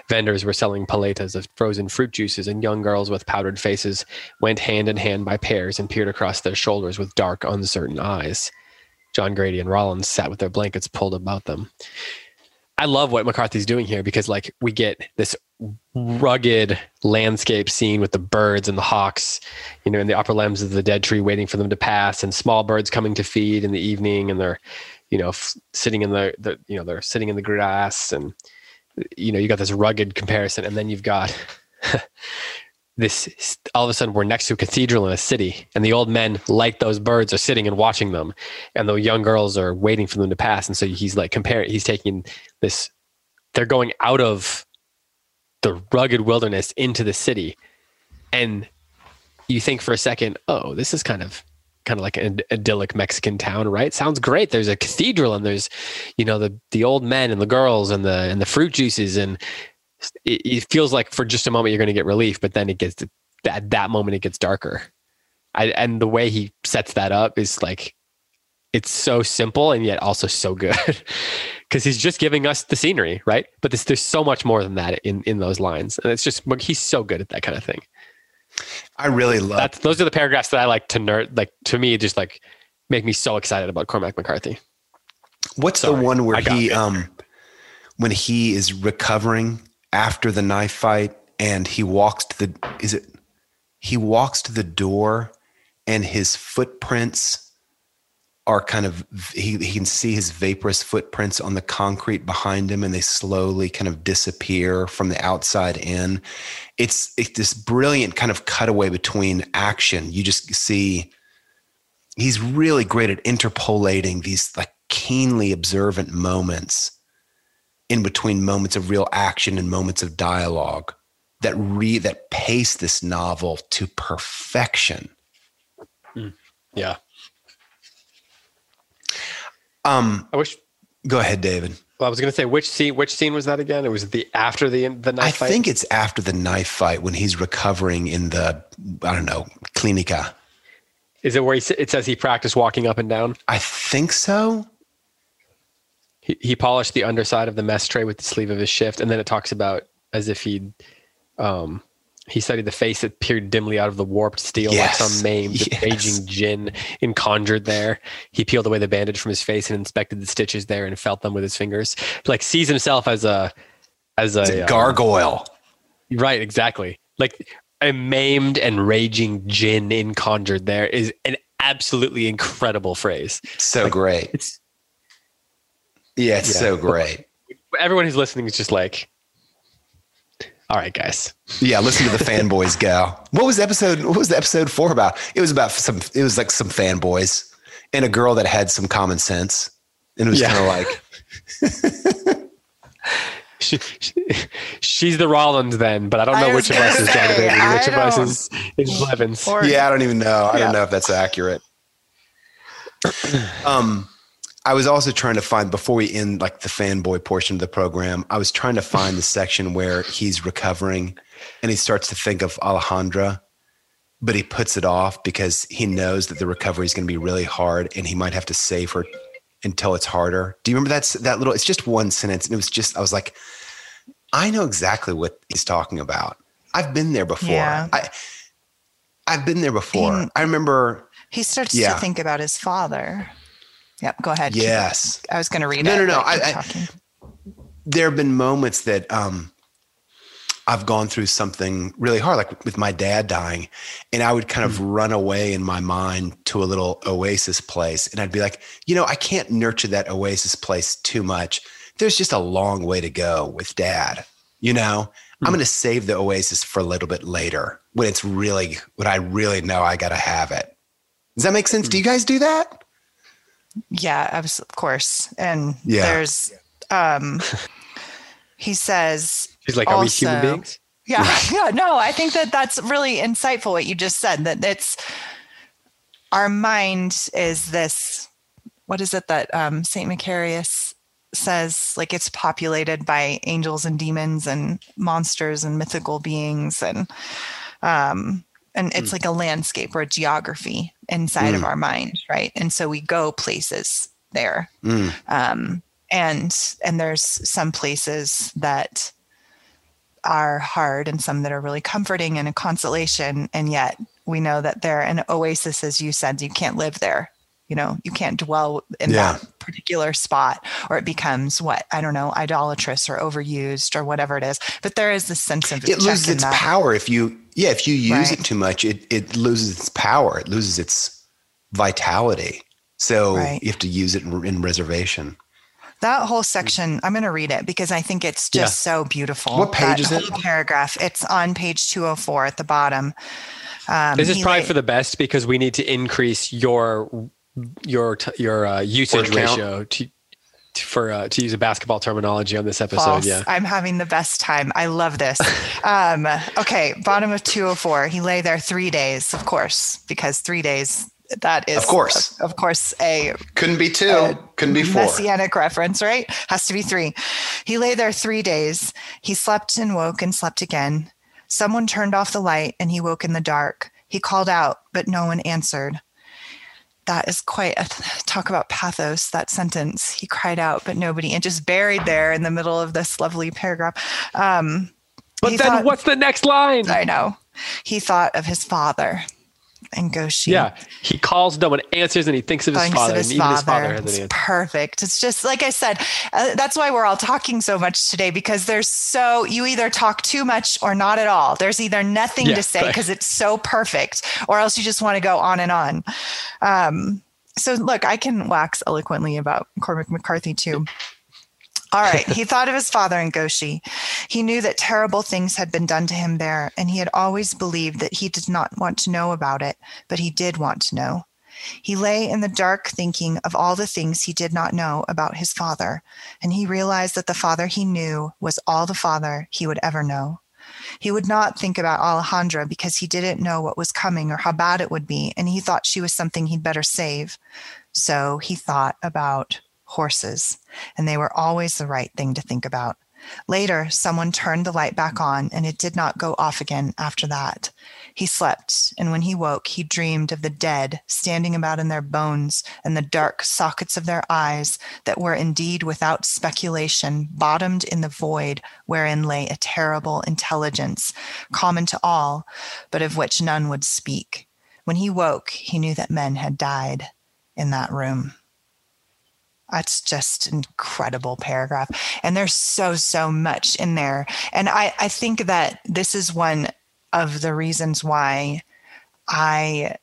[SPEAKER 1] Vendors were selling paletas of frozen fruit juices, and young girls with powdered faces went hand in hand by pairs and peered across their shoulders with dark, uncertain eyes. John Grady and Rawlins sat with their blankets pulled about them. I love what McCarthy's doing here because, like, we get this rugged landscape scene with the birds and the hawks, you know, in the upper limbs of the dead tree, waiting for them to pass, and small birds coming to feed in the evening, and they're, you know, f- sitting in the, the, you know, they're sitting in the grass, and you know, you got this rugged comparison, and then you've got this. All of a sudden, we're next to a cathedral in a city, and the old men, like those birds, are sitting and watching them, and the young girls are waiting for them to pass, and so he's like comparing. He's taking this. They're going out of the rugged wilderness into the city, and you think for a second, oh, this is kind of kind of like an idyllic Mexican town, right? Sounds great. There's a cathedral and there's, you know, the the old men and the girls and the and the fruit juices and it, it feels like for just a moment you're going to get relief, but then it gets at that moment it gets darker. I, and the way he sets that up is like it's so simple and yet also so good because he's just giving us the scenery, right? But this, there's so much more than that in in those lines, and it's just he's so good at that kind of thing.
[SPEAKER 3] I really love
[SPEAKER 1] That's those are the paragraphs that I like to nerd. Like to me, just like make me so excited about Cormac McCarthy.
[SPEAKER 3] What's
[SPEAKER 1] Sorry,
[SPEAKER 3] the one where he um when he is recovering after the knife fight and he walks to the is it he walks to the door and his footprints are kind of he, he can see his vaporous footprints on the concrete behind him and they slowly kind of disappear from the outside in. It's it's this brilliant kind of cutaway between action. You just see he's really great at interpolating these like keenly observant moments in between moments of real action and moments of dialogue that re that pace this novel to perfection.
[SPEAKER 1] Yeah,
[SPEAKER 3] Um,
[SPEAKER 1] I wish.
[SPEAKER 3] go ahead, David.
[SPEAKER 1] Well, I was going to say which scene. Which scene was that again? It was the after the the knife fight.
[SPEAKER 3] I
[SPEAKER 1] fight.
[SPEAKER 3] think it's after the knife fight when he's recovering in the I don't know clinica.
[SPEAKER 1] Is it where he, it says he practiced walking up and down?
[SPEAKER 3] I think so.
[SPEAKER 1] He, he polished the underside of the mess tray with the sleeve of his shift, and then it talks about as if he'd um, he studied the face that peered dimly out of the warped steel
[SPEAKER 3] Yes.
[SPEAKER 1] like some maimed,
[SPEAKER 3] Yes.
[SPEAKER 1] raging djinn in conjured there. He peeled away the bandage from his face and inspected the stitches there and felt them with his fingers. Like sees himself as a as a,
[SPEAKER 3] a
[SPEAKER 1] um,
[SPEAKER 3] gargoyle.
[SPEAKER 1] Right, exactly. Like a maimed and raging djinn in conjured there is an absolutely incredible phrase.
[SPEAKER 3] So great.
[SPEAKER 1] It's
[SPEAKER 3] Yeah, it's
[SPEAKER 1] Yeah.
[SPEAKER 3] so great.
[SPEAKER 1] everyone who's listening is just like, all right, guys.
[SPEAKER 3] Yeah, listen to the fanboys go. What was the episode? What was the episode four about? It was about some. It was like some fanboys and a girl that had some common sense, and it was
[SPEAKER 1] Yeah.
[SPEAKER 3] kind of like
[SPEAKER 1] She, she, she's the Rawlins then, but I don't know
[SPEAKER 2] was
[SPEAKER 1] which of us
[SPEAKER 2] gonna
[SPEAKER 1] is John
[SPEAKER 2] say,
[SPEAKER 1] Grady,
[SPEAKER 2] I
[SPEAKER 1] which of us is, is Blevins.
[SPEAKER 2] Or-
[SPEAKER 3] Yeah, I don't even know. I
[SPEAKER 1] Yeah.
[SPEAKER 3] don't know if that's accurate. um, I was also trying to find before we end like the fanboy portion of the program. I was trying to find the section where he's recovering, and he starts to think of Alejandra, but he puts it off because he knows that the recovery is going to be really hard, and he might have to save her until it's harder. Do you remember that that little? It's just one sentence, and it was just I was like, I know exactly what he's talking about. I've been there before.
[SPEAKER 2] Yeah.
[SPEAKER 3] I, I've been there before.
[SPEAKER 2] He-
[SPEAKER 3] I remember.
[SPEAKER 2] He starts
[SPEAKER 3] Yeah.
[SPEAKER 2] to think about his father. Yep, go ahead.
[SPEAKER 3] Yes.
[SPEAKER 2] I was going to read
[SPEAKER 3] No,
[SPEAKER 2] it.
[SPEAKER 3] no, no,
[SPEAKER 2] no.
[SPEAKER 3] I- I- there have been moments that um, I've gone through something really hard, like with my dad dying, and I would kind of hmm. run away in my mind to a little oasis place, and I'd be like, you know, I can't nurture that oasis place too much. There's just a long way to go with dad. You know, I'm hmm. going to save the oasis for a little bit later when it's really when I really know I got to have it. Does that make sense? Do hmm. you guys do that?
[SPEAKER 2] Yeah, of course. And
[SPEAKER 3] Yeah.
[SPEAKER 2] there's, um, he says,
[SPEAKER 1] He's like, are we human
[SPEAKER 2] Also-
[SPEAKER 1] beings?
[SPEAKER 2] Yeah, yeah, no, I think that that's really insightful what you just said. That it's our mind is this. What is it that um, Saint Macarius says? Like it's populated by angels and demons and monsters and mythical beings, and um, and it's like a landscape or a geography inside of our mind, right? And so we go places there,
[SPEAKER 3] Mm.
[SPEAKER 2] um, and and there's some places that are hard and some that are really comforting and a consolation and yet we know that they're an oasis as you said you can't live there you know you can't dwell in
[SPEAKER 3] Yeah.
[SPEAKER 2] that particular spot or it becomes what i don't know idolatrous or overused or whatever it is but there is this sense of
[SPEAKER 3] it loses its
[SPEAKER 2] that.
[SPEAKER 3] power if you yeah if you use
[SPEAKER 2] Right.
[SPEAKER 3] it too much it it loses its power. It loses its vitality. So
[SPEAKER 2] Right.
[SPEAKER 3] you have to use it in, in reservation.
[SPEAKER 2] That whole section i'm going to read it because i think it's just so beautiful.
[SPEAKER 3] What page
[SPEAKER 2] that
[SPEAKER 3] is it?
[SPEAKER 2] paragraph it's on page 204 at the bottom. Um,
[SPEAKER 1] This is probably
[SPEAKER 2] la-
[SPEAKER 1] for the best because we need to increase your your your uh, usage ratio to, to for uh, to use a basketball terminology on this episode.
[SPEAKER 2] False.
[SPEAKER 1] Yeah.
[SPEAKER 2] I'm having the best time. I love this. um, okay, bottom of 204. He lay there three days, of course, because three days, that is,
[SPEAKER 3] Of course.
[SPEAKER 2] of, course, a
[SPEAKER 3] couldn't be two couldn't be four
[SPEAKER 2] messianic reference, right? Has to be three. He lay there three days. He slept and woke and slept again. Someone turned off the light and he woke in the dark. He called out, but no one answered. That is quite a talk about pathos, that sentence. He cried out, but nobody, and just buried there in the middle of this lovely paragraph. Um,
[SPEAKER 1] But then
[SPEAKER 2] thought-
[SPEAKER 1] what's the next line?
[SPEAKER 2] I know. He thought of his father and Goshi.
[SPEAKER 1] Yeah. He calls, no one answers, and he thinks of his
[SPEAKER 2] thinks
[SPEAKER 1] father,
[SPEAKER 2] of his
[SPEAKER 1] and even his father
[SPEAKER 2] father. It's perfect. It's just like I said. Uh, that's why we're all talking so much today because there's so you either talk too much or not at all. There's either nothing
[SPEAKER 1] Yeah,
[SPEAKER 2] to say
[SPEAKER 1] right.
[SPEAKER 2] because it's so perfect, or else you just want to go on and on. Um, so look, I can wax eloquently about Cormac McCarthy too. All right. He thought of his father in Goshi. He knew that terrible things had been done to him there, and he had always believed that he did not want to know about it, but he did want to know. He lay in the dark thinking of all the things he did not know about his father, and he realized that the father he knew was all the father he would ever know. He would not think about Alejandra because he didn't know what was coming or how bad it would be, and he thought she was something he'd better save. So he thought about horses, and they were always the right thing to think about. Later, someone turned the light back on, and it did not go off again after that. He slept, and when he woke, he dreamed of the dead standing about in their bones and the dark sockets of their eyes that were indeed without speculation bottomed in the void wherein lay a terrible intelligence, common to all, but of which none would speak. When he woke, he knew that men had died in that room. That's just incredible paragraph. And there's so, so much in there. And I, I think that this is one of the reasons why I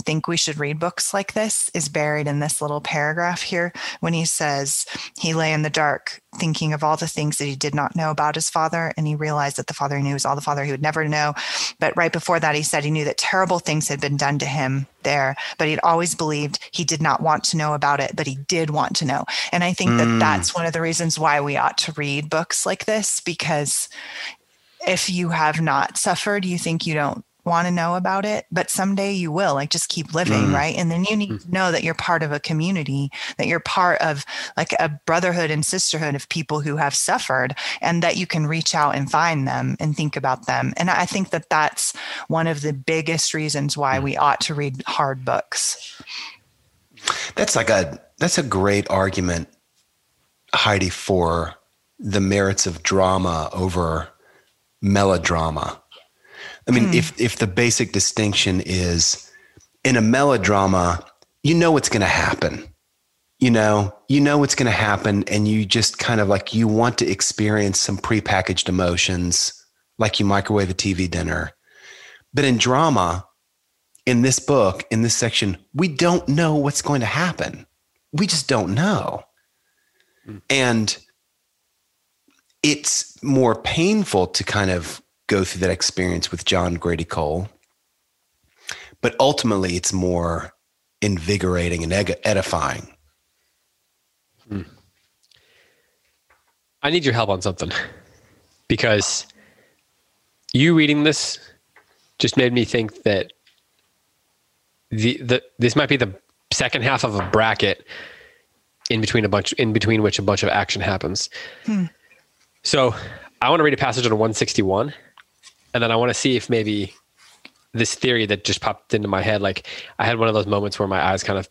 [SPEAKER 2] think we should read books like this is buried in this little paragraph here when he says he lay in the dark thinking of all the things that he did not know about his father and he realized that the father he knew was all the father he would never know but right before that he said he knew that terrible things had been done to him there but he'd always believed he did not want to know about it but he did want to know and i think that
[SPEAKER 3] Mm.
[SPEAKER 2] that's one of the reasons why we ought to read books like this because if you have not suffered, you think you don't want to know about it, but someday you will. Like just keep living,
[SPEAKER 3] Mm.
[SPEAKER 2] right? And then you need to know that you're part of a community, that you're part of like a brotherhood and sisterhood of people who have suffered, and that you can reach out and find them and think about them. And I think that that's one of the biggest reasons why we ought to read hard books.
[SPEAKER 3] That's like a that's a great argument, Heidi, for the merits of drama over melodrama. I mean, mm. if if the basic distinction is in a melodrama, you know what's going to happen. You know, you know what's going to happen, and you just kind of like you want to experience some prepackaged emotions, like you microwave a TV dinner. But in drama, in this book, in this section, we don't know what's going to happen. We just don't know. Mm. And it's more painful to kind of go through that experience with John Grady Cole. But ultimately, it's more invigorating and edifying. Hmm.
[SPEAKER 1] I need your help on something because you reading this just made me think that the, the this might be the second half of a bracket in between a bunch in between which a bunch of action happens. Hmm. So I want to read a passage on 161 and then I want to see if maybe this theory that just popped into my head, like I had one of those moments where my eyes kind of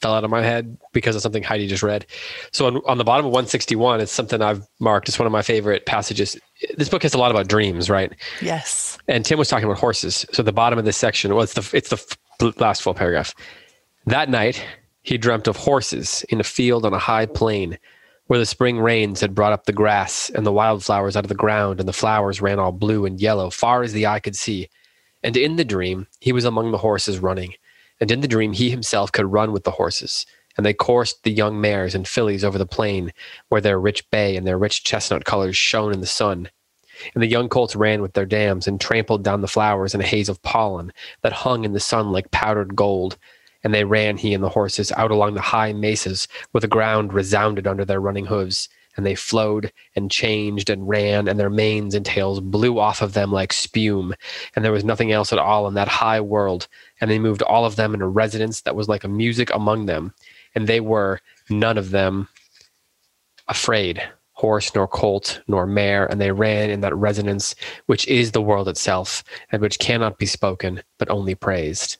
[SPEAKER 1] fell out of my head because of something Heidi just read. So on, on the bottom of 161, it's something I've marked. It's one of my favorite passages. This book has a lot about dreams, right?
[SPEAKER 2] Yes.
[SPEAKER 1] And Tim was talking about horses. So the bottom of this section, well, it's the it's the last full paragraph. That night, he dreamt of horses in a field on a high plain where the spring rains had brought up the grass and the wildflowers out of the ground, and the flowers ran all blue and yellow, far as the eye could see. And in the dream, he was among the horses running. And in the dream, he himself could run with the horses. And they coursed the young mares and fillies over the plain, where their rich bay and their rich chestnut colors shone in the sun. And the young colts ran with their dams and trampled down the flowers in a haze of pollen that hung in the sun like powdered gold and they ran, he and the horses, out along the high mesas where the ground resounded under their running hooves. And they flowed and changed and ran, and their manes and tails blew off of them like spume. And there was nothing else at all in that high world. And they moved all of them in a resonance that was like a music among them. And they were, none of them, afraid horse nor colt nor mare, and they ran in that resonance which is the world itself, and which cannot be spoken, but only praised.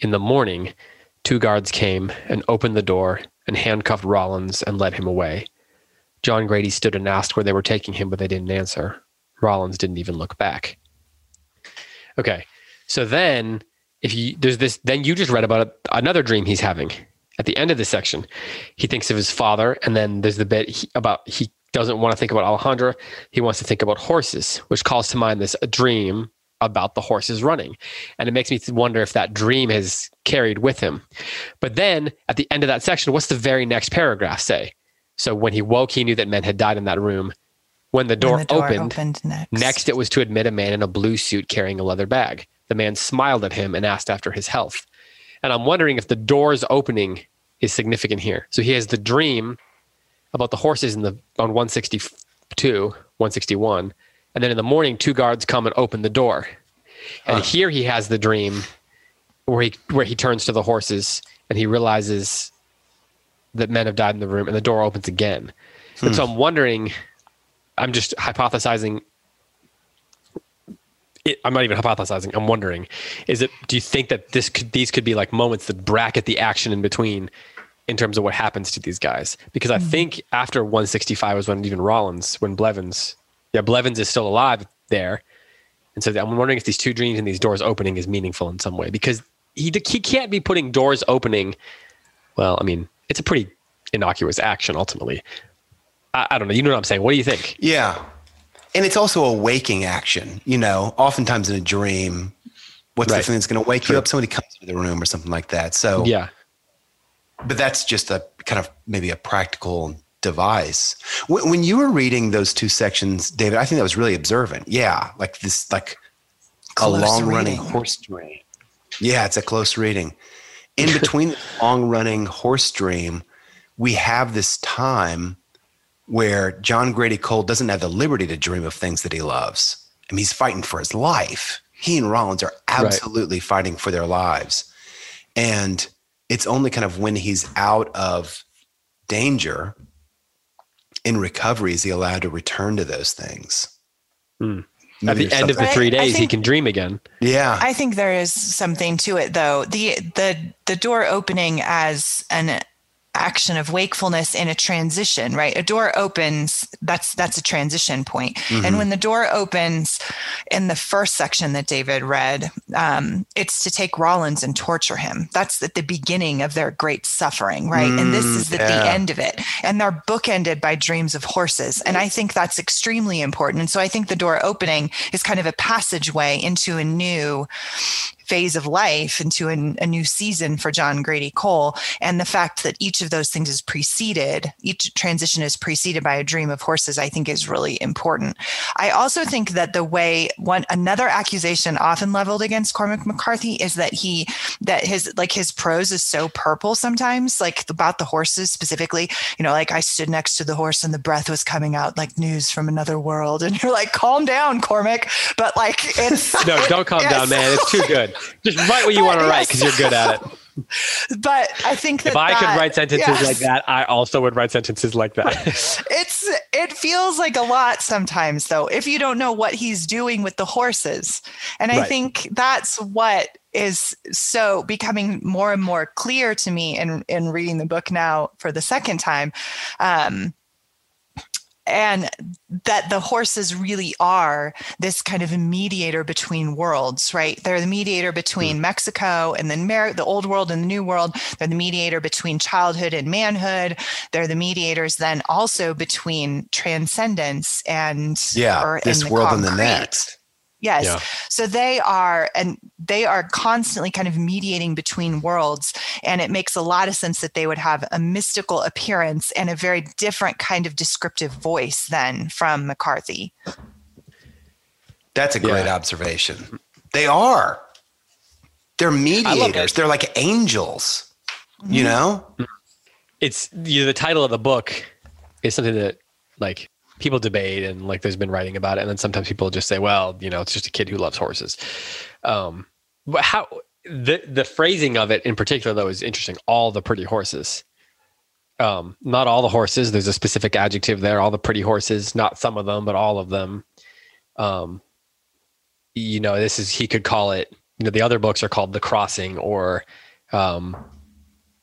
[SPEAKER 1] In the morning, two guards came and opened the door and handcuffed Rawlins and led him away. John Grady stood and asked where they were taking him, but they didn't answer. Rawlins didn't even look back. Okay, so then if you there's this, then you just read about another dream he's having at the end of this section. He thinks of his father, and then there's the bit he, about he doesn't want to think about Alejandra. He wants to think about horses, which calls to mind this dream about the horses running. And it makes me wonder if that dream has carried with him. But then at the end of that section, what's the very next paragraph say? So when he woke, he knew that men had died in that room. When the door, when the door opened, opened next. next it was to admit a man in a blue suit carrying a leather bag. The man smiled at him and asked after his health. And I'm wondering if the door's opening is significant here. So he has the dream about the horses in the on 162, 161 and then in the morning, two guards come and open the door. And huh. here he has the dream where he where he turns to the horses and he realizes that men have died in the room, and the door opens again. Hmm. And so hmm. I'm wondering, I'm just hypothesizing. It, I'm not even hypothesizing. I'm wondering, is it? Do you think that this could these could be like moments that bracket the action in between, in terms of what happens to these guys? Because I mm-hmm. think after 165 was when even Rawlins, when Blevins yeah, Blevins is still alive there. And so I'm wondering if these two dreams and these doors opening is meaningful in some way because he, he can't be putting doors opening. Well, I mean, it's a pretty innocuous action ultimately. I, I don't know. You know what I'm saying? What do you think?
[SPEAKER 3] Yeah. And it's also a waking action. You know, oftentimes in a dream, what's right. the thing that's going to wake True. you up? Somebody comes into the room or something like that. So,
[SPEAKER 1] yeah.
[SPEAKER 3] But that's just a kind of maybe a practical device. When you were reading those two sections, David, I think that was really observant. Yeah, like this, like close a long running horse dream. Yeah, it's a close reading. In between the long running horse dream, we have this time where John Grady Cole doesn't have the liberty to dream of things that he loves. I mean, he's fighting for his life. He and Rawlins are absolutely right. fighting for their lives. And it's only kind of when he's out of danger in recovery is he allowed to return to those things?
[SPEAKER 1] Mm. At the end of the three days, think, he can dream again.
[SPEAKER 3] Yeah,
[SPEAKER 2] I think there is something to it, though. the the The door opening as an action of wakefulness in a transition right? A door opens that's that's a transition point. Mm-hmm. and when the door opens in the first section that david read um, it's to take rawlins and torture him. That's at the beginning of their great suffering right? Mm, and this is at yeah. the end of it. And they're bookended by dreams of horses. And i think that's extremely important. And so i think the door opening is kind of a passageway into a new phase of life into a, a new season for John Grady Cole. And the fact that each of those things is preceded, each transition is preceded by a dream of horses, I think is really important. I also think that the way one another accusation often leveled against Cormac McCarthy is that he that his like his prose is so purple sometimes, like about the horses specifically. You know, like I stood next to the horse and the breath was coming out like news from another world, and you're like, calm down, Cormac. But like it's
[SPEAKER 1] no, don't calm down, man. It's too good. Just write what you want to write because you're good at it.
[SPEAKER 2] But I think that
[SPEAKER 1] if I
[SPEAKER 2] that,
[SPEAKER 1] could write sentences yes. like that, I also would write sentences like that.
[SPEAKER 2] it's it feels like a lot sometimes though, if you don't know what he's doing with the horses. And I right. think that's what is so becoming more and more clear to me in in reading the book now for the second time. Um, and that the horses really are this kind of mediator between worlds right they're the mediator between mm. mexico and then Mer- the old world and the new world they're the mediator between childhood and manhood they're the mediators then also between transcendence and
[SPEAKER 3] yeah this and world concrete. and the next
[SPEAKER 2] Yes. Yeah. So they are, and they are constantly kind of mediating between worlds. And it makes a lot of sense that they would have a mystical appearance and a very different kind of descriptive voice than from McCarthy.
[SPEAKER 3] That's a great yeah. observation. They are. They're mediators. They're like angels, mm-hmm. you know?
[SPEAKER 1] It's you know, the title of the book is something that like people debate and like there's been writing about it and then sometimes people just say well you know it's just a kid who loves horses. Um but how the the phrasing of it in particular though is interesting. All the pretty horses. Um not all the horses. There's a specific adjective there. All the pretty horses. Not some of them but all of them. Um you know this is he could call it you know the other books are called the crossing or um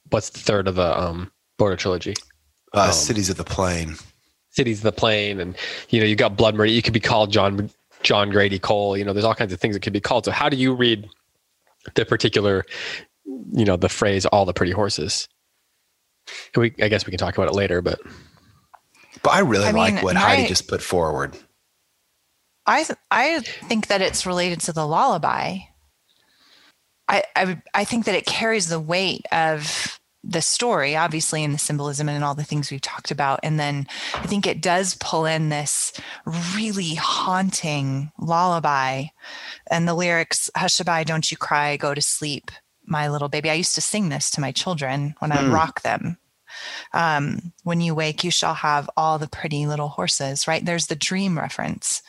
[SPEAKER 1] what's the third of the um border trilogy?
[SPEAKER 3] Uh, um, cities of the plain
[SPEAKER 1] cities of the plain and you know you got blood murder. You could be called john john grady cole. You know there's all kinds of things that could be called. So how do you read the particular you know the phrase all the pretty horses and we i guess we can talk about it later but.
[SPEAKER 3] But i really I like mean, what my, heidi just put forward.
[SPEAKER 2] I i think that it's related to the lullaby. I, I i think that it carries the weight of the story, obviously, and the symbolism and all the things we've talked about. And then I think it does pull in this really haunting lullaby and the lyrics, Hushabye, don't you cry, go to sleep, my little baby. I used to sing this to my children when I mm. rock them. Um, when you wake, you shall have all the pretty little horses, right? There's the dream reference.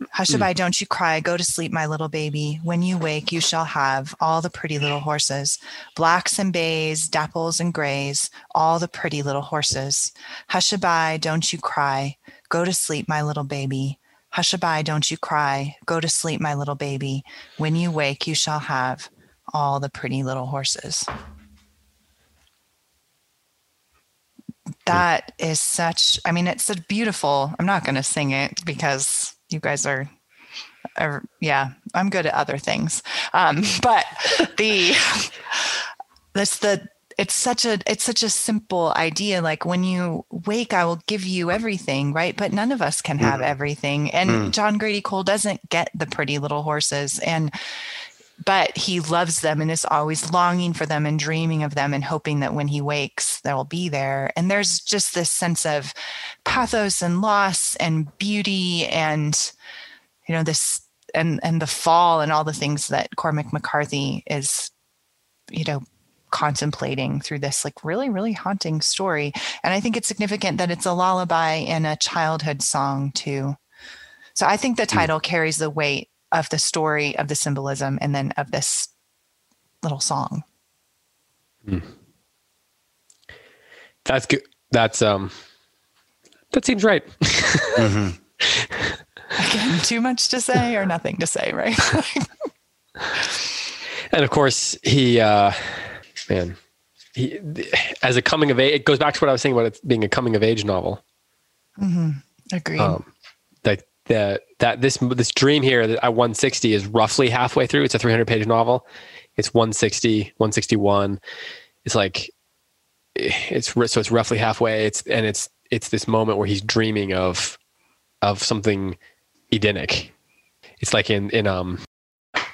[SPEAKER 2] Hushabye, mm. don't you cry. Go to sleep, my little baby. When you wake, you shall have all the pretty little horses, blacks and bays, dapples and grays, all the pretty little horses. Hushabye, don't you cry. Go to sleep, my little baby. Hushabye, don't you cry. Go to sleep, my little baby. When you wake, you shall have all the pretty little horses. That is such, I mean, it's a beautiful, I'm not going to sing it because you guys are, are yeah, I'm good at other things. Um, but the that's the it's such a it's such a simple idea like when you wake i will give you everything right but none of us can have mm. everything and mm. john grady cole doesn't get the pretty little horses and but he loves them and is always longing for them and dreaming of them and hoping that when he wakes they'll be there. And there's just this sense of pathos and loss and beauty and you know this and and the fall and all the things that cormac mccarthy is you know contemplating through this like really really haunting story. And i think it's significant that it's a lullaby and a childhood song too. So i think the hmm. title carries the weight of the story of the symbolism and then of this little song mm.
[SPEAKER 1] that's good that's um that seems right mm-hmm.
[SPEAKER 2] again too much to say or nothing to say right
[SPEAKER 1] and of course he uh man he, as a coming of age, it goes back to what I was saying about it being a coming of age novel.
[SPEAKER 2] Mm-hmm. Agreed. Um,
[SPEAKER 1] that the that this this dream here that at 160 is roughly halfway through. It's a 300 page novel. It's 160, 161. It's like it's so it's roughly halfway. It's and it's it's this moment where he's dreaming of of something Edenic. It's like in in um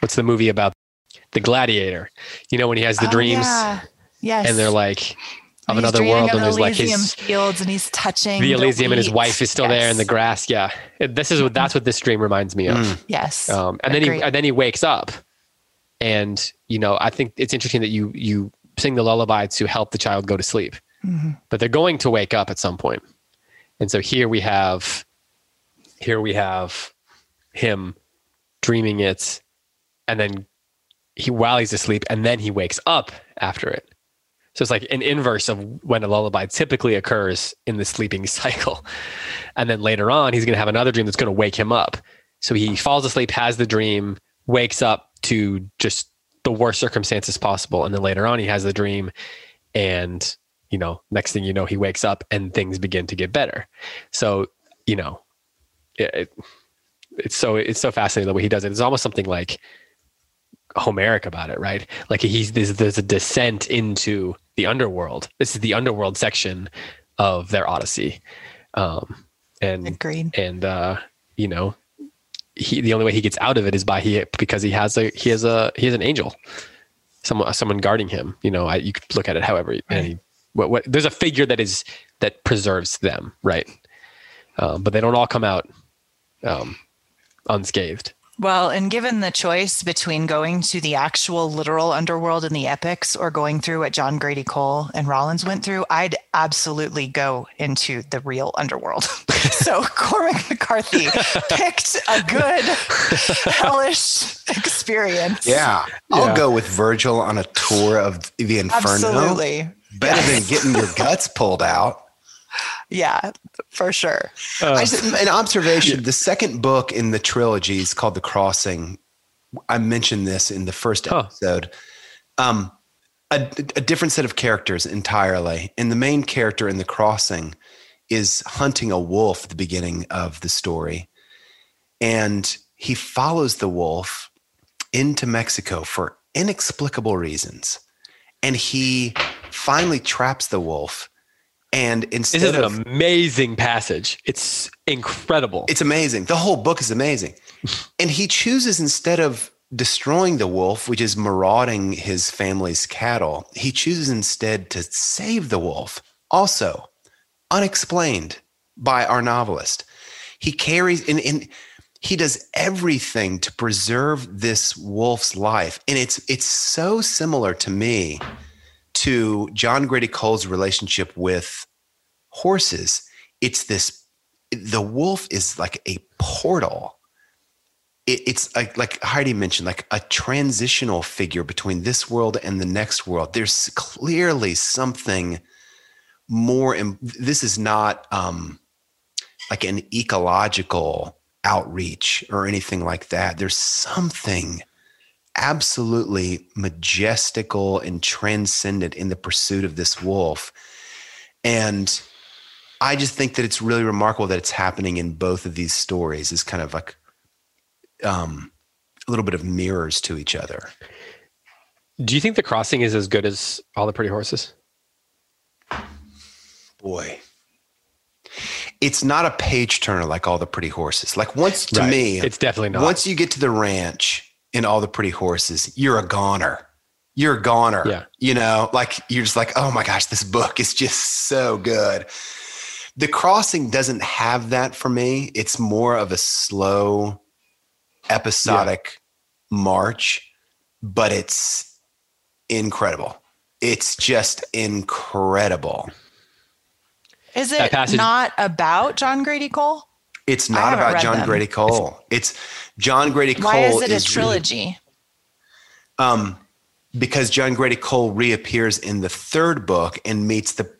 [SPEAKER 1] what's the movie about the gladiator? You know when he has the oh, dreams. Yeah.
[SPEAKER 2] Yes.
[SPEAKER 1] And they're like of another world and there's like his
[SPEAKER 2] fields and he's touching
[SPEAKER 1] the Elysium the and his wife is still yes. there in the grass. Yeah. This is what that's what this dream reminds me of. Mm.
[SPEAKER 2] Yes.
[SPEAKER 1] Um, and Agreed. then he and then he wakes up and you know, I think it's interesting that you you sing the lullaby to help the child go to sleep. Mm-hmm. But they're going to wake up at some point. And so here we have here we have him dreaming it and then he while he's asleep and then he wakes up after it. So it's like an inverse of when a lullaby typically occurs in the sleeping cycle. And then later on, he's going to have another dream that's going to wake him up. So he falls asleep, has the dream, wakes up to just the worst circumstances possible. And then later on, he has the dream. And, you know, next thing you know, he wakes up and things begin to get better. So, you know, it, it, it's so it's so fascinating the way he does it. It's almost something like Homeric about it, right? Like he's there's, there's a descent into the underworld. This is the underworld section of their Odyssey, um, and
[SPEAKER 2] Agreed.
[SPEAKER 1] and uh, you know, he the only way he gets out of it is by he because he has a he has a he has an angel, someone someone guarding him. You know, I, you could look at it however, right. and he, what, what there's a figure that is that preserves them, right? Um, but they don't all come out um, unscathed.
[SPEAKER 2] Well, and given the choice between going to the actual literal underworld in the epics or going through what John Grady Cole and Rawlins went through, I'd absolutely go into the real underworld. so Cormac McCarthy picked a good hellish experience.
[SPEAKER 3] Yeah. I'll yeah. go with Virgil on a tour of the Inferno.
[SPEAKER 2] Absolutely.
[SPEAKER 3] Better yes. than getting your guts pulled out
[SPEAKER 2] yeah, for sure.
[SPEAKER 3] Uh, just, an observation: yeah. the second book in the trilogy is called "The Crossing." I mentioned this in the first episode. Huh. Um, a, a different set of characters entirely, and the main character in "The Crossing" is hunting a wolf at the beginning of the story, and he follows the wolf into Mexico for inexplicable reasons, and he finally traps the wolf and instead
[SPEAKER 1] this is
[SPEAKER 3] of,
[SPEAKER 1] an amazing passage. It's incredible.
[SPEAKER 3] It's amazing. The whole book is amazing. and he chooses instead of destroying the wolf, which is marauding his family's cattle, he chooses instead to save the wolf. Also, unexplained by our novelist. He carries and, and he does everything to preserve this wolf's life. And it's it's so similar to me to John Grady Cole's relationship with horses. It's this, the wolf is like a portal. It, it's like, like Heidi mentioned, like a transitional figure between this world and the next world. There's clearly something more, and this is not um, like an ecological outreach or anything like that. There's something absolutely majestical and transcendent in the pursuit of this wolf. And I just think that it's really remarkable that it's happening in both of these stories is kind of like um, a little bit of mirrors to each other.
[SPEAKER 1] Do you think the crossing is as good as all the pretty horses?
[SPEAKER 3] Boy, it's not a page turner like all the pretty horses. Like once to
[SPEAKER 1] right.
[SPEAKER 3] me,
[SPEAKER 1] it's definitely not.
[SPEAKER 3] Once you get to the ranch in all the pretty horses, you're a goner. You're a goner.
[SPEAKER 1] Yeah.
[SPEAKER 3] You know, like you're just like, oh my gosh, this book is just so good. The crossing doesn't have that for me. It's more of a slow, episodic yeah. march, but it's incredible. It's just incredible.
[SPEAKER 2] Is it not about John Grady Cole?
[SPEAKER 3] It's not about John them. Grady Cole. It's John Grady Cole.
[SPEAKER 2] Why is it a trilogy?
[SPEAKER 3] Really, um, because John Grady Cole reappears in the third book and meets the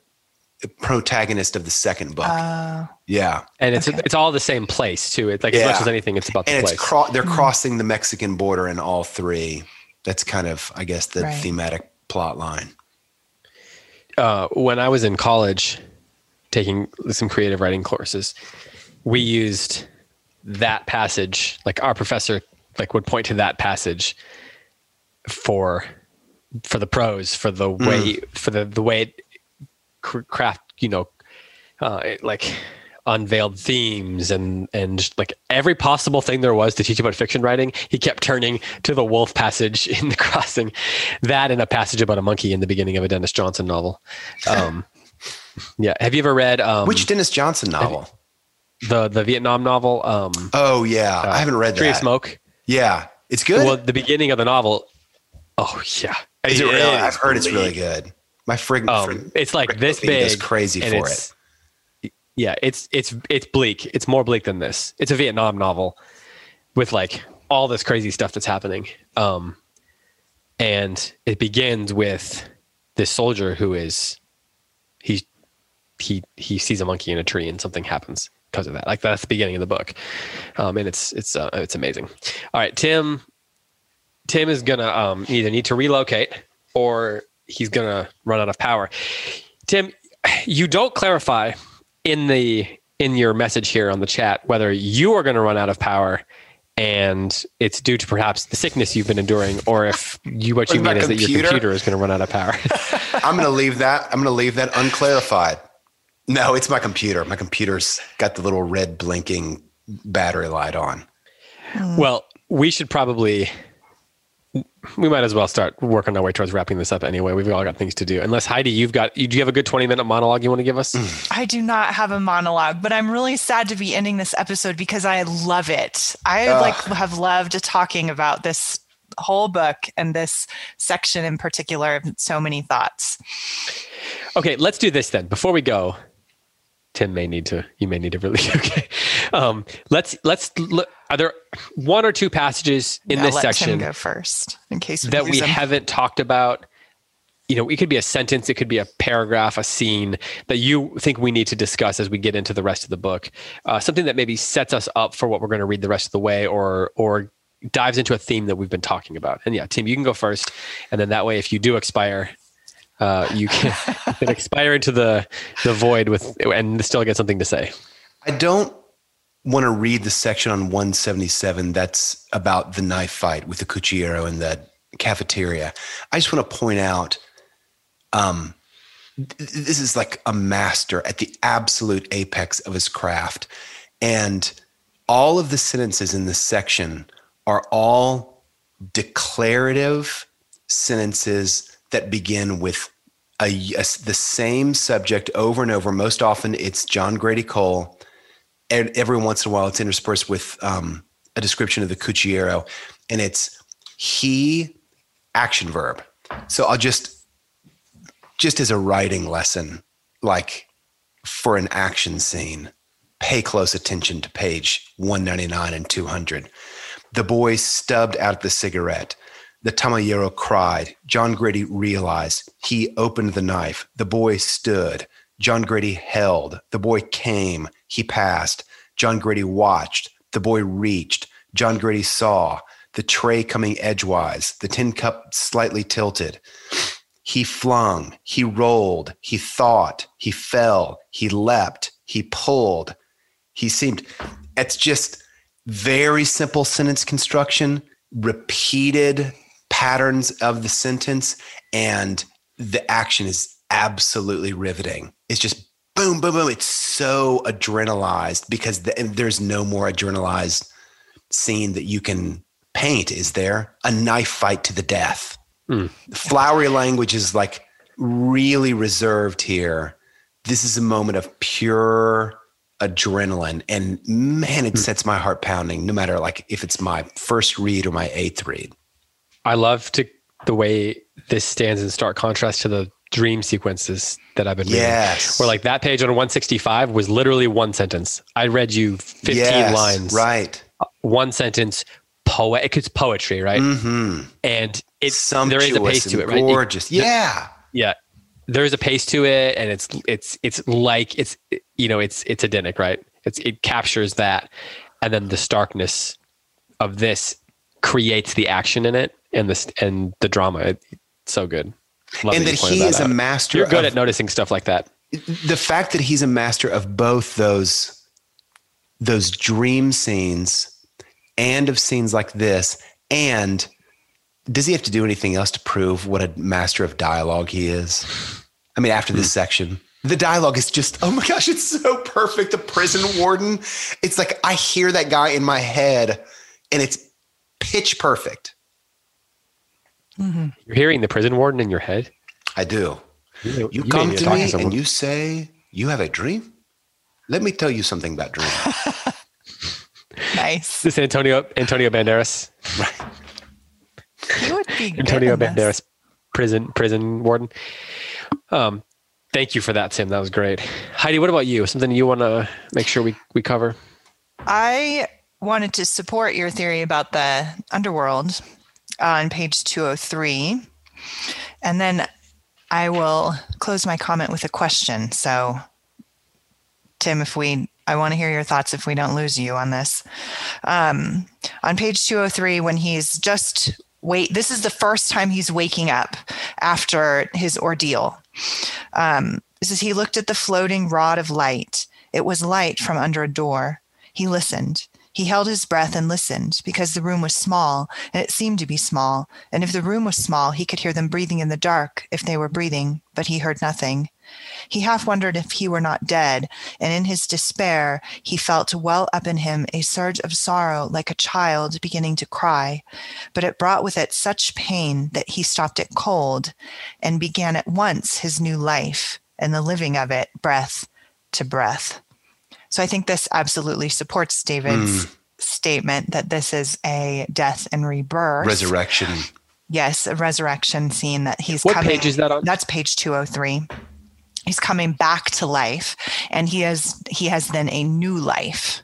[SPEAKER 3] protagonist of the second book. Uh, yeah,
[SPEAKER 1] and it's okay. it's all the same place too. It's like yeah. as much as anything, it's about the
[SPEAKER 3] and
[SPEAKER 1] place.
[SPEAKER 3] it's cro- they're mm-hmm. crossing the Mexican border in all three. That's kind of, I guess, the right. thematic plot line.
[SPEAKER 1] uh, when I was in college taking some creative writing courses, we used that passage. Like our professor, like would point to that passage for for the prose, for the
[SPEAKER 3] Mm.
[SPEAKER 1] way, for the the way it craft, you know, uh, it, like unveiled themes and and like every possible thing there was to teach about fiction writing he kept turning to the wolf passage in the crossing that and a passage about a monkey in the beginning of a denis johnson novel um yeah have you ever read um
[SPEAKER 3] Which Denis Johnson novel?
[SPEAKER 1] The the vietnam novel um
[SPEAKER 3] Oh yeah, I haven't read
[SPEAKER 1] tree
[SPEAKER 3] that.
[SPEAKER 1] of smoke
[SPEAKER 3] Yeah, it's good.
[SPEAKER 1] well the beginning of the novel oh yeah
[SPEAKER 3] is it really?
[SPEAKER 1] is
[SPEAKER 3] I've heard it's really good. My frig,
[SPEAKER 1] um,
[SPEAKER 3] frig-
[SPEAKER 1] it's like
[SPEAKER 3] frig-
[SPEAKER 1] this big
[SPEAKER 3] goes crazy for it.
[SPEAKER 1] yeah it's it's it's bleak it's more bleak than this it's a vietnam novel with like all this crazy stuff that's happening um and it begins with this soldier who is he he he sees a monkey in a tree and something happens because of that like that's the beginning of the book um and it's it's uh, it's amazing all right tim tim is gonna um either need to relocate or he's gonna run out of power tim you don't clarify in the in your message here on the chat whether you are going to run out of power and it's due to perhaps the sickness you've been enduring or if you what you mean is that your
[SPEAKER 3] computer?
[SPEAKER 1] computer is going to run out of power
[SPEAKER 3] I'm going to leave that. I'm going to leave that unclarified. No, it's my computer. My computer's got the little red blinking battery light on. Oh.
[SPEAKER 1] well we should probably we might as well start working our way towards wrapping this up anyway we've all got things to do unless heidi you've got do you have a good 20 minute monologue you want to give us mm.
[SPEAKER 2] I do not have a monologue, but I'm really sad to be ending this episode because I love it. I like have loved talking about this whole book and this section in particular. So many thoughts.
[SPEAKER 1] Okay, let's do this then. Before we go, Tim may need to. You may need to really. Okay, um, let's let's. Look, are there one or two passages in
[SPEAKER 2] I'll
[SPEAKER 1] this
[SPEAKER 2] let Tim
[SPEAKER 1] section
[SPEAKER 2] go first in case we
[SPEAKER 1] that we
[SPEAKER 2] him.
[SPEAKER 1] haven't talked about? You know, it could be a sentence, it could be a paragraph, a scene that you think we need to discuss as we get into the rest of the book. Uh, something that maybe sets us up for what we're going to read the rest of the way, or or dives into a theme that we've been talking about. And yeah, Tim, you can go first, and then that way, if you do expire, uh, you can, can expire into the the void with and still get something to say.
[SPEAKER 3] I don't want to read the section on 177 that's about the knife fight with the cuchillero in the cafeteria. I just want to point out um, this is like a master at the absolute apex of his craft. And all of the sentences in this section are all declarative sentences that begin with a, a- the same subject over and over. Most often, it's John Grady Cole. And every once in a while, it's interspersed with um, a description of the Cuchillero, and it's he action verb. So I'll just just as a writing lesson, like for an action scene, pay close attention to page 199 and 200. The boy stubbed out the cigarette. The tamayero cried. John Grady realized. He opened the knife. The boy stood. John Grady held. The boy came. He passed. John Grady watched. The boy reached. John Grady saw. The tray coming edgewise. The tin cup slightly tilted. He flung, he rolled, he thought, he fell, he leapt, he pulled. He seemed, it's just very simple sentence construction, repeated patterns of the sentence, and the action is absolutely riveting. It's just boom, boom, boom. It's so adrenalized because the, there's no more adrenalized scene that you can paint, is there? A knife fight to the death hmm. flowery language is like really reserved here. This is a moment of pure adrenaline, and man, it hmm. sets my heart pounding. No matter like if it's my first read or my eighth read.
[SPEAKER 1] I love to the way this stands in stark contrast to the dream sequences that I've been reading.
[SPEAKER 3] Yes.
[SPEAKER 1] Where like that page on 165 was literally one sentence. I read you 15
[SPEAKER 3] Yes,
[SPEAKER 1] lines.
[SPEAKER 3] right?
[SPEAKER 1] One sentence poet it's poetry, right?
[SPEAKER 3] Mm-hmm.
[SPEAKER 1] And it's there is a pace to it, right? It-
[SPEAKER 3] Gorgeous, yeah.
[SPEAKER 1] yeah. There is a pace to it and it's it's it's like it's you know, it's it's Edenic, right? It's it captures that and then the starkness of this creates the action in it and this and the drama. It's so good. Love
[SPEAKER 3] and that
[SPEAKER 1] pointed
[SPEAKER 3] he is a master.
[SPEAKER 1] You're good
[SPEAKER 3] of-
[SPEAKER 1] at noticing stuff like that.
[SPEAKER 3] the fact that he's a master of both those those dream scenes and of scenes like this and does he have to do anything else to prove what a master of dialogue he is i mean after this hmm. section the dialogue is just oh my gosh it's so perfect the prison warden it's like i hear that guy in my head and it's pitch perfect
[SPEAKER 1] You're hearing the prison warden in your head.
[SPEAKER 3] i do
[SPEAKER 1] You,
[SPEAKER 3] you
[SPEAKER 1] may
[SPEAKER 3] come
[SPEAKER 1] need
[SPEAKER 3] to me
[SPEAKER 1] someone.
[SPEAKER 3] and you say you have a dream let me tell you something about dreams
[SPEAKER 2] Nice.
[SPEAKER 1] this is Antonio Antonio Banderas.
[SPEAKER 2] He would be
[SPEAKER 1] Antonio. Banderas, prison prison warden. Um, thank you for that, Tim. That was great. Heidi, what about you? Something you want to make sure we we cover?
[SPEAKER 2] I wanted to support your theory about the underworld on page 203. And then I will close my comment with a question. So, Tim, if we, I want to hear your thoughts if we don't lose you on this. Um, on page 203, when he's just wait, this is the first time he's waking up after his ordeal. Um, this is he looked at the floating rod of light. It was light from under a door. He listened. He held his breath and listened because the room was small and it seemed to be small. And if the room was small, he could hear them breathing in the dark if they were breathing, but he heard nothing. He half wondered if he were not dead, and in his despair, he felt well up in him a surge of sorrow like a child beginning to cry. But it brought with it such pain that he stopped it cold and began at once his new life and the living of it, breath to breath. So I think this absolutely supports David's statement that this is a death and rebirth.
[SPEAKER 3] resurrection
[SPEAKER 2] Yes, a resurrection scene that he's
[SPEAKER 1] What
[SPEAKER 2] coming.
[SPEAKER 1] page is that on?
[SPEAKER 2] That's page 203. He's coming back to life and he has he has then a new life.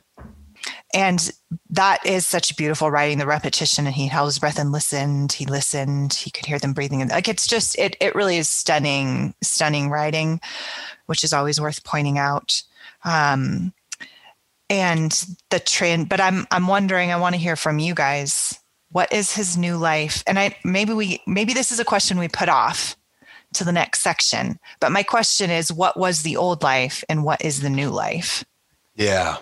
[SPEAKER 2] And that is such beautiful writing, the repetition, and he held his breath and listened. He listened. He could hear them breathing. Like it's just, it it really is stunning, stunning writing, which is always worth pointing out. Um, and the trend, but I'm I'm wondering. I want to hear from you guys. What is his new life? And I maybe we maybe this is a question we put off to the next section. But my question is, what was the old life and what is the new life?
[SPEAKER 3] yeah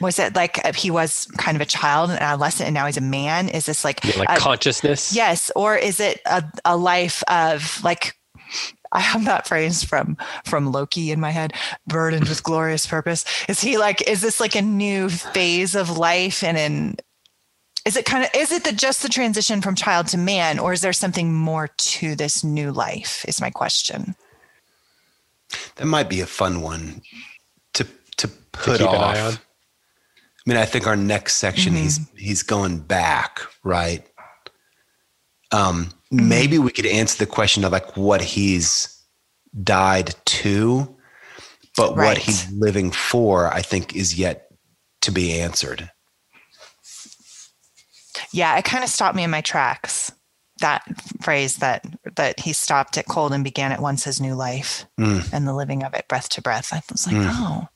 [SPEAKER 2] Was it like uh, he was kind of a child, an adolescent, and now he's a man? Is this like,
[SPEAKER 1] You know, like
[SPEAKER 2] a-
[SPEAKER 1] consciousness?
[SPEAKER 2] yes, or is it a, a life of like? I have that phrase from from Loki in my head, burdened with glorious purpose. Is he like? Is this like a new phase of life and in? Is it kind of? Is it the just the transition from child to man, or is there something more to this new life? Is my question.
[SPEAKER 3] that might be a fun one to to put
[SPEAKER 1] keep
[SPEAKER 3] off
[SPEAKER 1] an eye on.
[SPEAKER 3] I mean, I think our next section he's he's going back, right? Um, maybe we could answer the question of like what he's died to, but what he's living for, I think, is yet to be answered.
[SPEAKER 2] Yeah, it kind of stopped me in my tracks. That phrase that that he stopped at cold and began at once his new life
[SPEAKER 3] Mm.
[SPEAKER 2] and the living of it breath to breath. I was like, oh.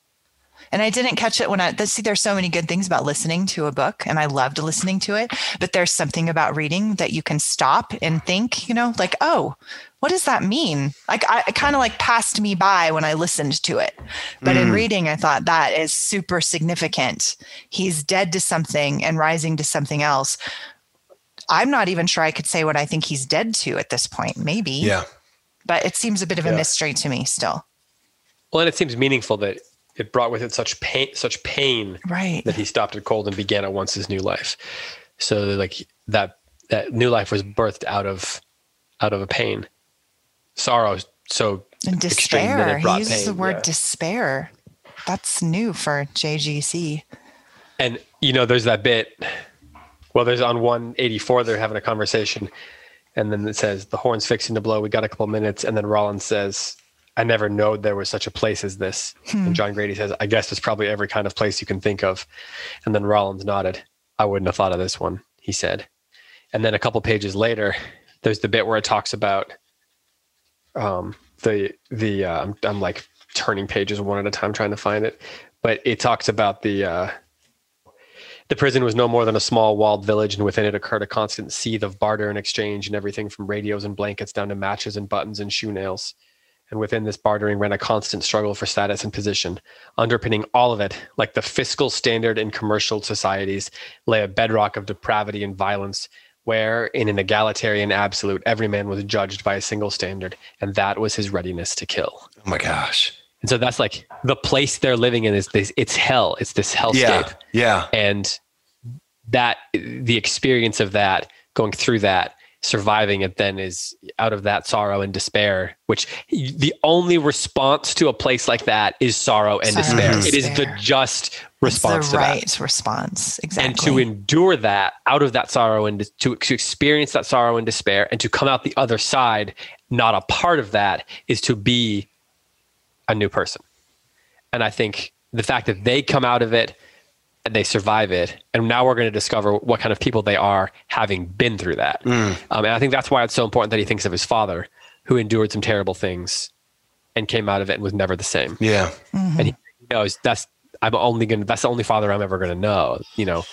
[SPEAKER 2] And I didn't catch it when I see there's so many good things about listening to a book and I loved listening to it, but there's something about reading that you can stop and think, you know, like, oh, what does that mean? Like I it kind of like passed me by when I listened to it. But in mm. reading, I thought that is super significant. He's dead to something and rising to something else. I'm not even sure I could say what I think he's dead to at this point, maybe.
[SPEAKER 3] Yeah.
[SPEAKER 2] But it seems a bit of a
[SPEAKER 1] Yeah.
[SPEAKER 2] mystery to me still.
[SPEAKER 1] Well, and it seems meaningful that it brought with it such pain, such pain
[SPEAKER 2] Right.
[SPEAKER 1] that he stopped it cold and began at once his new life. So like that that new life was birthed out of out of a pain, sorrow. So
[SPEAKER 2] And
[SPEAKER 1] extreme that
[SPEAKER 2] despair.
[SPEAKER 1] it
[SPEAKER 2] He
[SPEAKER 1] brought
[SPEAKER 2] uses the word
[SPEAKER 1] yeah.
[SPEAKER 2] despair. That's new for JGC.
[SPEAKER 1] And you know, there's that bit. Well, there's on 184. They're having a conversation, and then it says the horn's fixing to blow. We got a couple minutes, and then Rawlins says, "I never knowed there was such a place as this." And John Grady says, "I guess there's probably every kind of place you can think of." And then Rawlins nodded. I wouldn't have thought of this one, he said. And then a couple pages later, there's the bit where it talks about um, the the uh, I'm, I'm like turning pages one at a time trying to find it, but it talks about the uh, The prison was no more than a small walled village, and within it occurred a constant seethe of barter and exchange, and everything from radios and blankets down to matches and buttons and shoe nails. And within this bartering ran a constant struggle for status and position. Underpinning all of it, like the fiscal standard in commercial societies, lay a bedrock of depravity and violence, where, in an egalitarian absolute, every man was judged by a single standard, and that was his readiness to kill.
[SPEAKER 3] Oh my gosh.
[SPEAKER 1] And so that's like the place they're living in is this it's hell. It's this hellscape.
[SPEAKER 3] Yeah. Yeah.
[SPEAKER 1] And that the experience of that, going through that, surviving it then is out of that sorrow and despair, which the only response to a place like that is sorrow and
[SPEAKER 2] Sorrow
[SPEAKER 1] despair.
[SPEAKER 2] and
[SPEAKER 1] It is the
[SPEAKER 2] despair.
[SPEAKER 1] just
[SPEAKER 2] It's
[SPEAKER 1] response
[SPEAKER 2] the
[SPEAKER 1] to
[SPEAKER 2] right
[SPEAKER 1] that.
[SPEAKER 2] response. Exactly.
[SPEAKER 1] And to endure that out of that sorrow and to, to experience that sorrow and despair and to come out the other side, not a part of that, is to be a new person. And I think the fact that they come out of it and they survive it, and now we're going to discover what kind of people they are having been through that. Um, and I think that's why it's so important that he thinks of his father, who endured some terrible things and came out of it and was never the same.
[SPEAKER 3] Yeah.
[SPEAKER 1] And he knows that's I'm only going to that's the only father I'm ever going to know. You know,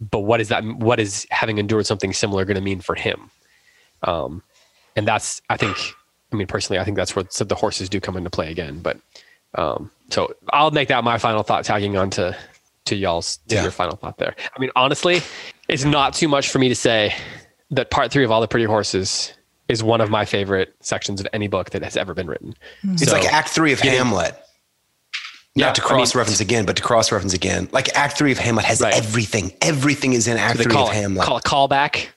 [SPEAKER 1] but what is that? What is having endured something similar going to mean for him? Um, and that's I think I mean personally I think that's where so the horses do come into play again. But um, so I'll make that my final thought, tagging on to to y'all's to
[SPEAKER 3] Yeah.
[SPEAKER 1] your final thought there. I mean honestly, it's not too much for me to say that part three of all the pretty horses is one of my favorite sections of any book that has ever been written. Hmm.
[SPEAKER 3] It's
[SPEAKER 1] So-
[SPEAKER 3] like Act Three of
[SPEAKER 1] getting-
[SPEAKER 3] Hamlet.
[SPEAKER 1] Yeah,
[SPEAKER 3] Not to
[SPEAKER 1] I mean-
[SPEAKER 3] cross reference again, but to cross reference again. Like Act Three of Hamlet has
[SPEAKER 1] Right.
[SPEAKER 3] everything. Everything is in Act
[SPEAKER 1] they
[SPEAKER 3] Three
[SPEAKER 1] call
[SPEAKER 3] of
[SPEAKER 1] it,
[SPEAKER 3] Hamlet.
[SPEAKER 1] call a callback.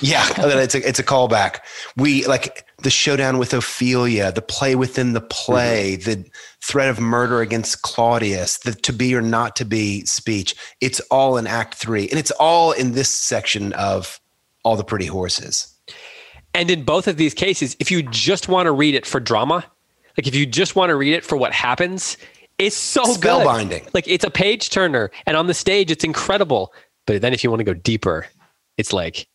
[SPEAKER 3] Yeah, it's a it's a callback. We like the showdown with Ophelia, the play within the play,
[SPEAKER 1] Mm-hmm.
[SPEAKER 3] the threat of murder against Claudius, the to be or not to be speech. It's all in Act Three, and it's all in this section of all the pretty horses.
[SPEAKER 1] And in both of these cases, if you just want to read it for drama, like if you just want to read it for what happens, it's so good.
[SPEAKER 3] Spellbinding.
[SPEAKER 1] Like it's a page turner, and on the stage, it's incredible. But then if you want to go deeper, it's like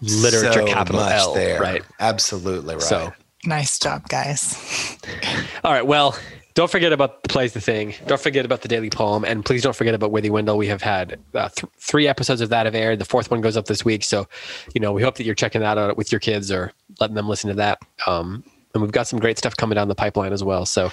[SPEAKER 1] literature
[SPEAKER 3] So
[SPEAKER 1] capital
[SPEAKER 3] much
[SPEAKER 1] L,
[SPEAKER 3] there.
[SPEAKER 1] right?
[SPEAKER 3] Absolutely right.
[SPEAKER 1] So,
[SPEAKER 2] nice job, guys.
[SPEAKER 1] all right. Well, don't forget about the plays the thing. Don't forget about the daily poem, and please don't forget about Withy Wendell. We have had uh, th- three episodes of that have aired. The fourth one goes up this week, so you know we hope that you're checking that out with your kids or letting them listen to that. Um, and we've got some great stuff coming down the pipeline as well. So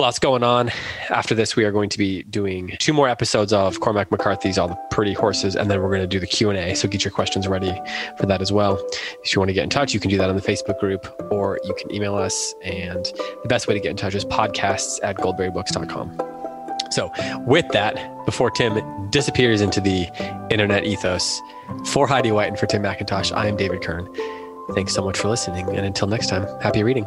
[SPEAKER 1] lots going on. After this, we are going to be doing two more episodes of Cormac McCarthy's All the Pretty Horses, and then we're going to do the Q and A. So get your questions ready for that as well. If you want to get in touch, you can do that on the Facebook group, or you can email us. And the best way to get in touch is podcasts at goldberrybooks.com. So, with that, before Tim disappears into the internet ethos, for Heidi White and for Tim McIntosh, I am David Kern. Thanks so much for listening. And until next time, happy reading.